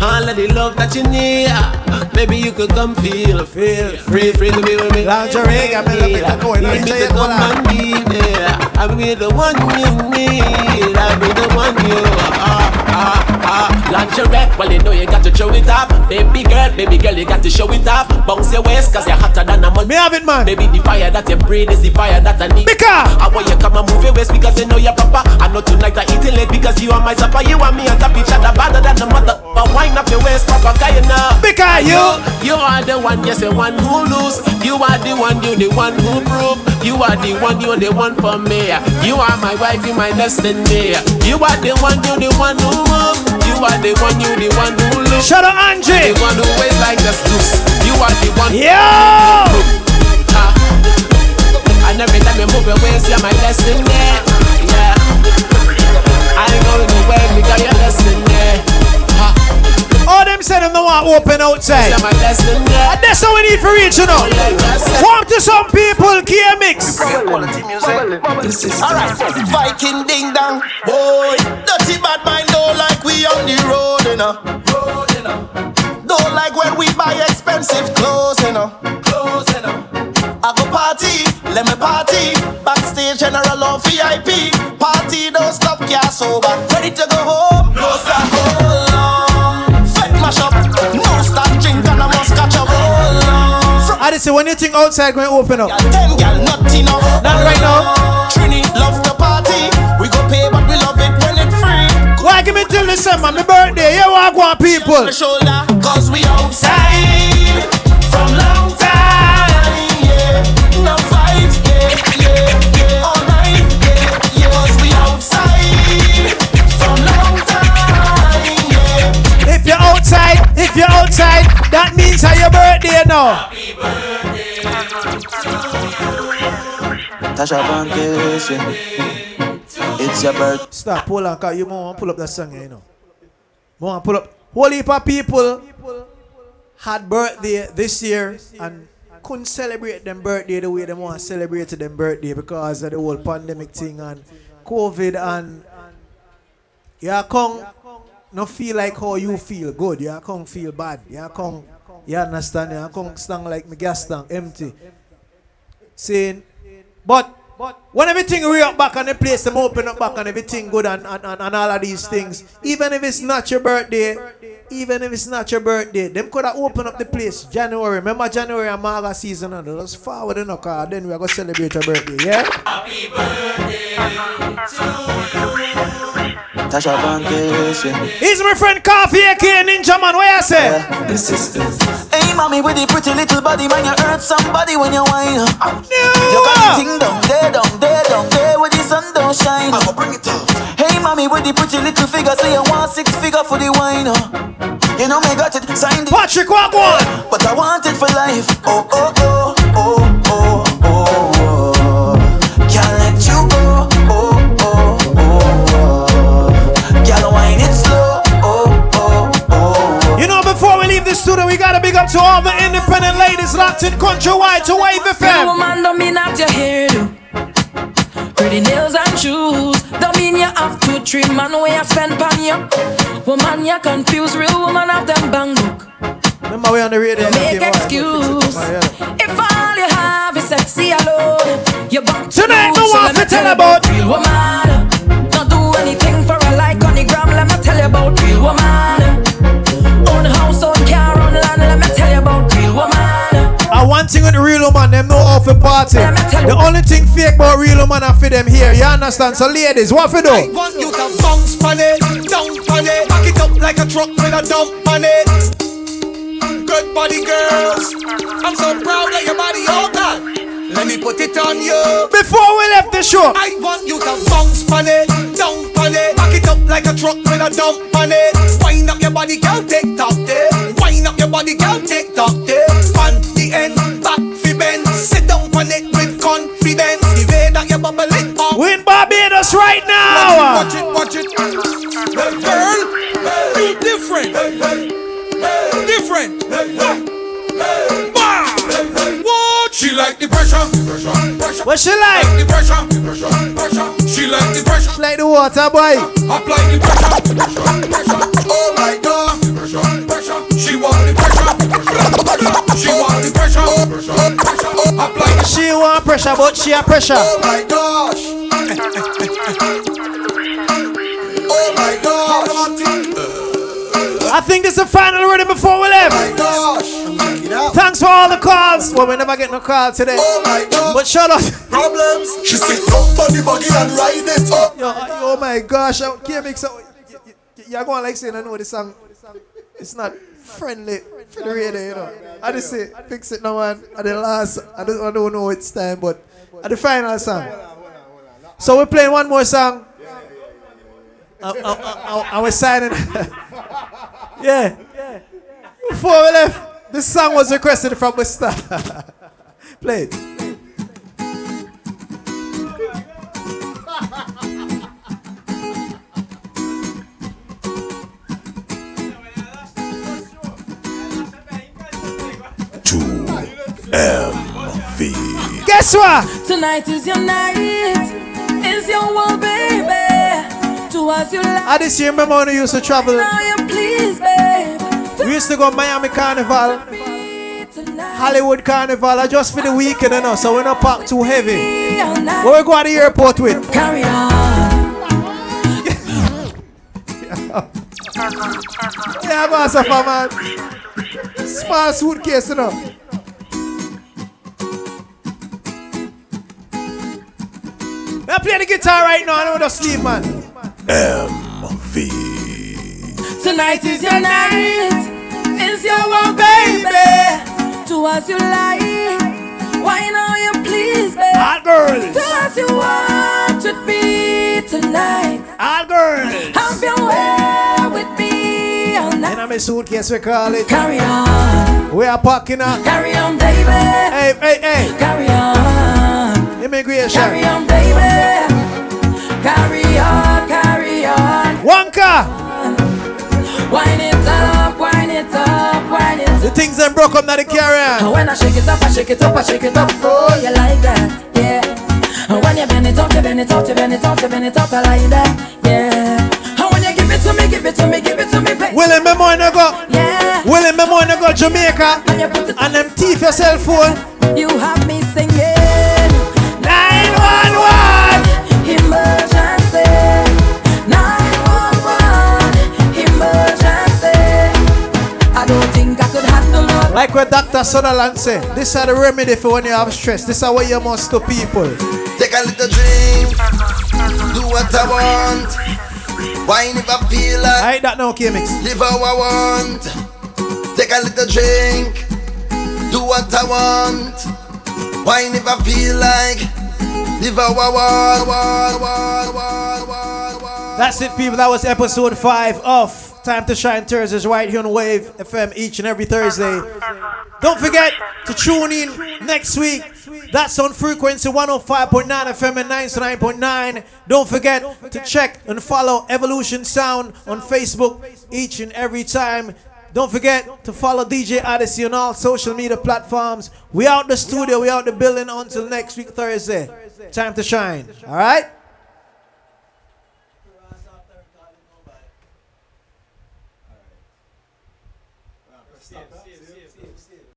all of the love that you need, ah, maybe you could come feel, feel free, free to be with me.
Lingerie, me looking at going,
Need me to come and give you. I'll be the one you need. I'll be the one you are. Ah, ah, lingerie, well you know you got to show it off. Baby girl, baby girl you got to show it off. Bounce your waist cause you're hotter than a mud.
Me have it man.
Baby the fire that you breathe is the fire that I need.
Because
I want you come and move your waist because you know you're proper. I know tonight I eating late because you are my supper. You and me on top each other better than the mother. But wind up your waist proper cause you know.
Because you
You are the one, yes the one who lose. You are the one, you the one who prove. You are the one, you're the one for me You are my wife, you my destiny. You are the one, you the one who move. You are the one, you the one who lose
Shout out Andre
The one who waits like the loose You are the one
Yo!
And every time you move your waist, you're my destiny. Yeah. I ain't going nowhere because you're destiny
All them said them don't want open outside.
You're my destiny
And that's how we need for reach, you know. Warm to some people, gear mix.
Alright, Viking ding dong. Boy, dirty bad mind don't like we on the road, you know. Don't like when we buy expensive clothes, you know. I go party, let me party. Backstage general or VIP. Party don't stop, can't sober. Ready to go home, no stop,
Odyssey, when you think outside going to open up?
Them gal not enough.
Not right now.
Trini love the party. We go pay, but we love it when it's free.
Why give me till December, my birthday? Yeah, walk on people.
Shoulder, cause we outside from long time. Yeah, no five. Yeah, yeah, yeah. All night. Yeah, yeah. Cause we outside from long time. Yeah.
If you're outside, if you're outside, that means how your birthday now.
Tasha yeah. It's your birthday.
Stop, hold on, cause you want pull up that song, you know. To pull up. Whole heap of people had birthday this year and couldn't celebrate them birthday the way they want to celebrate them birthday because of the whole pandemic thing and COVID and you come not feel like how you feel good. You come feel bad. You come, you understand? You come stand like my gas tank empty. Saying, but when everything re up back on the place, them open up back and everything good and, and, and, and all of these things, even if it's not your birthday, even if it's not your birthday, them could have opened up the place January. Remember January and Marga season and let's forward in car, then we're gonna celebrate your birthday, yeah?
Tasha yeah.
He's my friend Coffee aka Ninja Man, where I say?
This is
Hey, mommy, with the pretty little body, man, you hurt somebody when you whine. You got the thing down there, down there, down there, where the sun don't shine. I'ma bring it up. Hey, mommy, with the pretty little figure, say you want six figure for the wine. You know me got it signed.
Patrick, what one?
But I want it for life. Oh, oh, oh, oh, oh, oh, oh. Can't
leave the studio, we gotta big up to all the independent ladies locked in countrywide to Wave FM.
woman don't mean have your hair do. Pretty nails and shoes don't mean you have to treat man where you spend pan you. Woman you confused, real woman have them bang book.
Remember we on the radio.
Don't make excuse. If all you have is sexy alone, you to
Tonight,
so
want to tell about-
real woman. Don't do anything for a like on the gram. Let me tell you about real woman.
One thing with the real woman, them know how to party. The only thing fake about real woman are for them here. You understand? So ladies, what for do?
I want you to bounce on it, dump on it, back it up like a truck with a dump on it. Good body girls, I'm so proud of your body, oh God. Let me put it on you.
Before we left the show,
I want you to bounce on it, dump on it, back it up like a truck with a dump on it. Wind up your body, girl, tick tock there. Wind up your body, girl, tick tock there. On the end, back fi bend, sit down on it with confidence. The way that you bubble it up.
we in Barbados right now.
Watch it, watch it, watch it. Girl, you different. Different. Wow. What? She like the pressure.
What she like?
The pressure. Pressure. She like the pressure.
She like the water, boy.
Apply the pressure. Pressure. Oh my God. Pressure. She want the pressure. Pressure. She want the pressure. Pressure. Apply the
She want pressure, but she a pressure.
Oh my gosh. Oh my gosh.
I think this is the final ready before we leave.
Oh my gosh.
Thanks for all the calls. Well, we never get no call today.
Oh my God.
But shut up.
Problems. She sit up on the buggy and ride it up.
Yo, oh my gosh, I can't make so. You're going like saying I know the song. It's not friendly for the radio, you know. I just say fix it now man. At the last, I don't, I don't know it's time, but at the final song. So we're playing one more song. And we're signing. yeah. Before we left, this song was requested from Mr. Play it.
MV.
Guess what?
Tonight is your night. It's your world, baby. Do as you like.
I this year remember when we used to travel.
Now you please, babe.
We used to go Miami Carnival, Hollywood Carnival, I just for the weekend, you know, so we're not packed too heavy. Where we go to the airport with?
Carry on.
Yeah, man, so far, man. Small suitcase, you know. Play the guitar right now. I don't just sleep, man. MV.
Tonight is your night. It's your one, baby. Do as you like. Why now you please, baby?
All girls.
Do as you want with me tonight.
All girls.
Have your way with me all night.
In my suitcase, we call it.
Carry on.
We are parking up.
Carry on, baby.
Hey, hey, hey.
Carry on.
Immigration.
Carry on, baby. Carry on, carry on.
Wonka.
Wind it up, wind it up, wind it up.
The things that broke up, not the carry
And
on.
when I shake it up, I shake it up, I shake it up. Oh, you like that, yeah. And when you bend it up, you bend it up, you bend it up, you bend it up, I like that, yeah. And when you give it to me, give it to me, give it to me, baby.
Willie, me boy no go.
Yeah.
Willie, me boy no go Jamaica. And them thief your cell phone.
You have me singing
Like what Dr. Sutherland said, this are the remedy for when you have stress. This is what you must to people.
Take a little drink, do what I want. Wine if I feel like.
I ain't that no K-Mix.
Live how I want. Take a little drink, do what I want. Wine if I feel like. Live how I want. want, want, want, want, want.
That's it, people. That was episode five of Time to Shine Thursdays right here on Wave FM each and every Thursday. Don't forget to tune in next week. That's on frequency 105.9 FM and 99.9. Don't forget to check and follow Evolution Sound on Facebook each and every time. Don't forget to follow DJ Odyssey on all social media platforms. We out the studio, we out the building until next week Thursday. Time to shine. All right?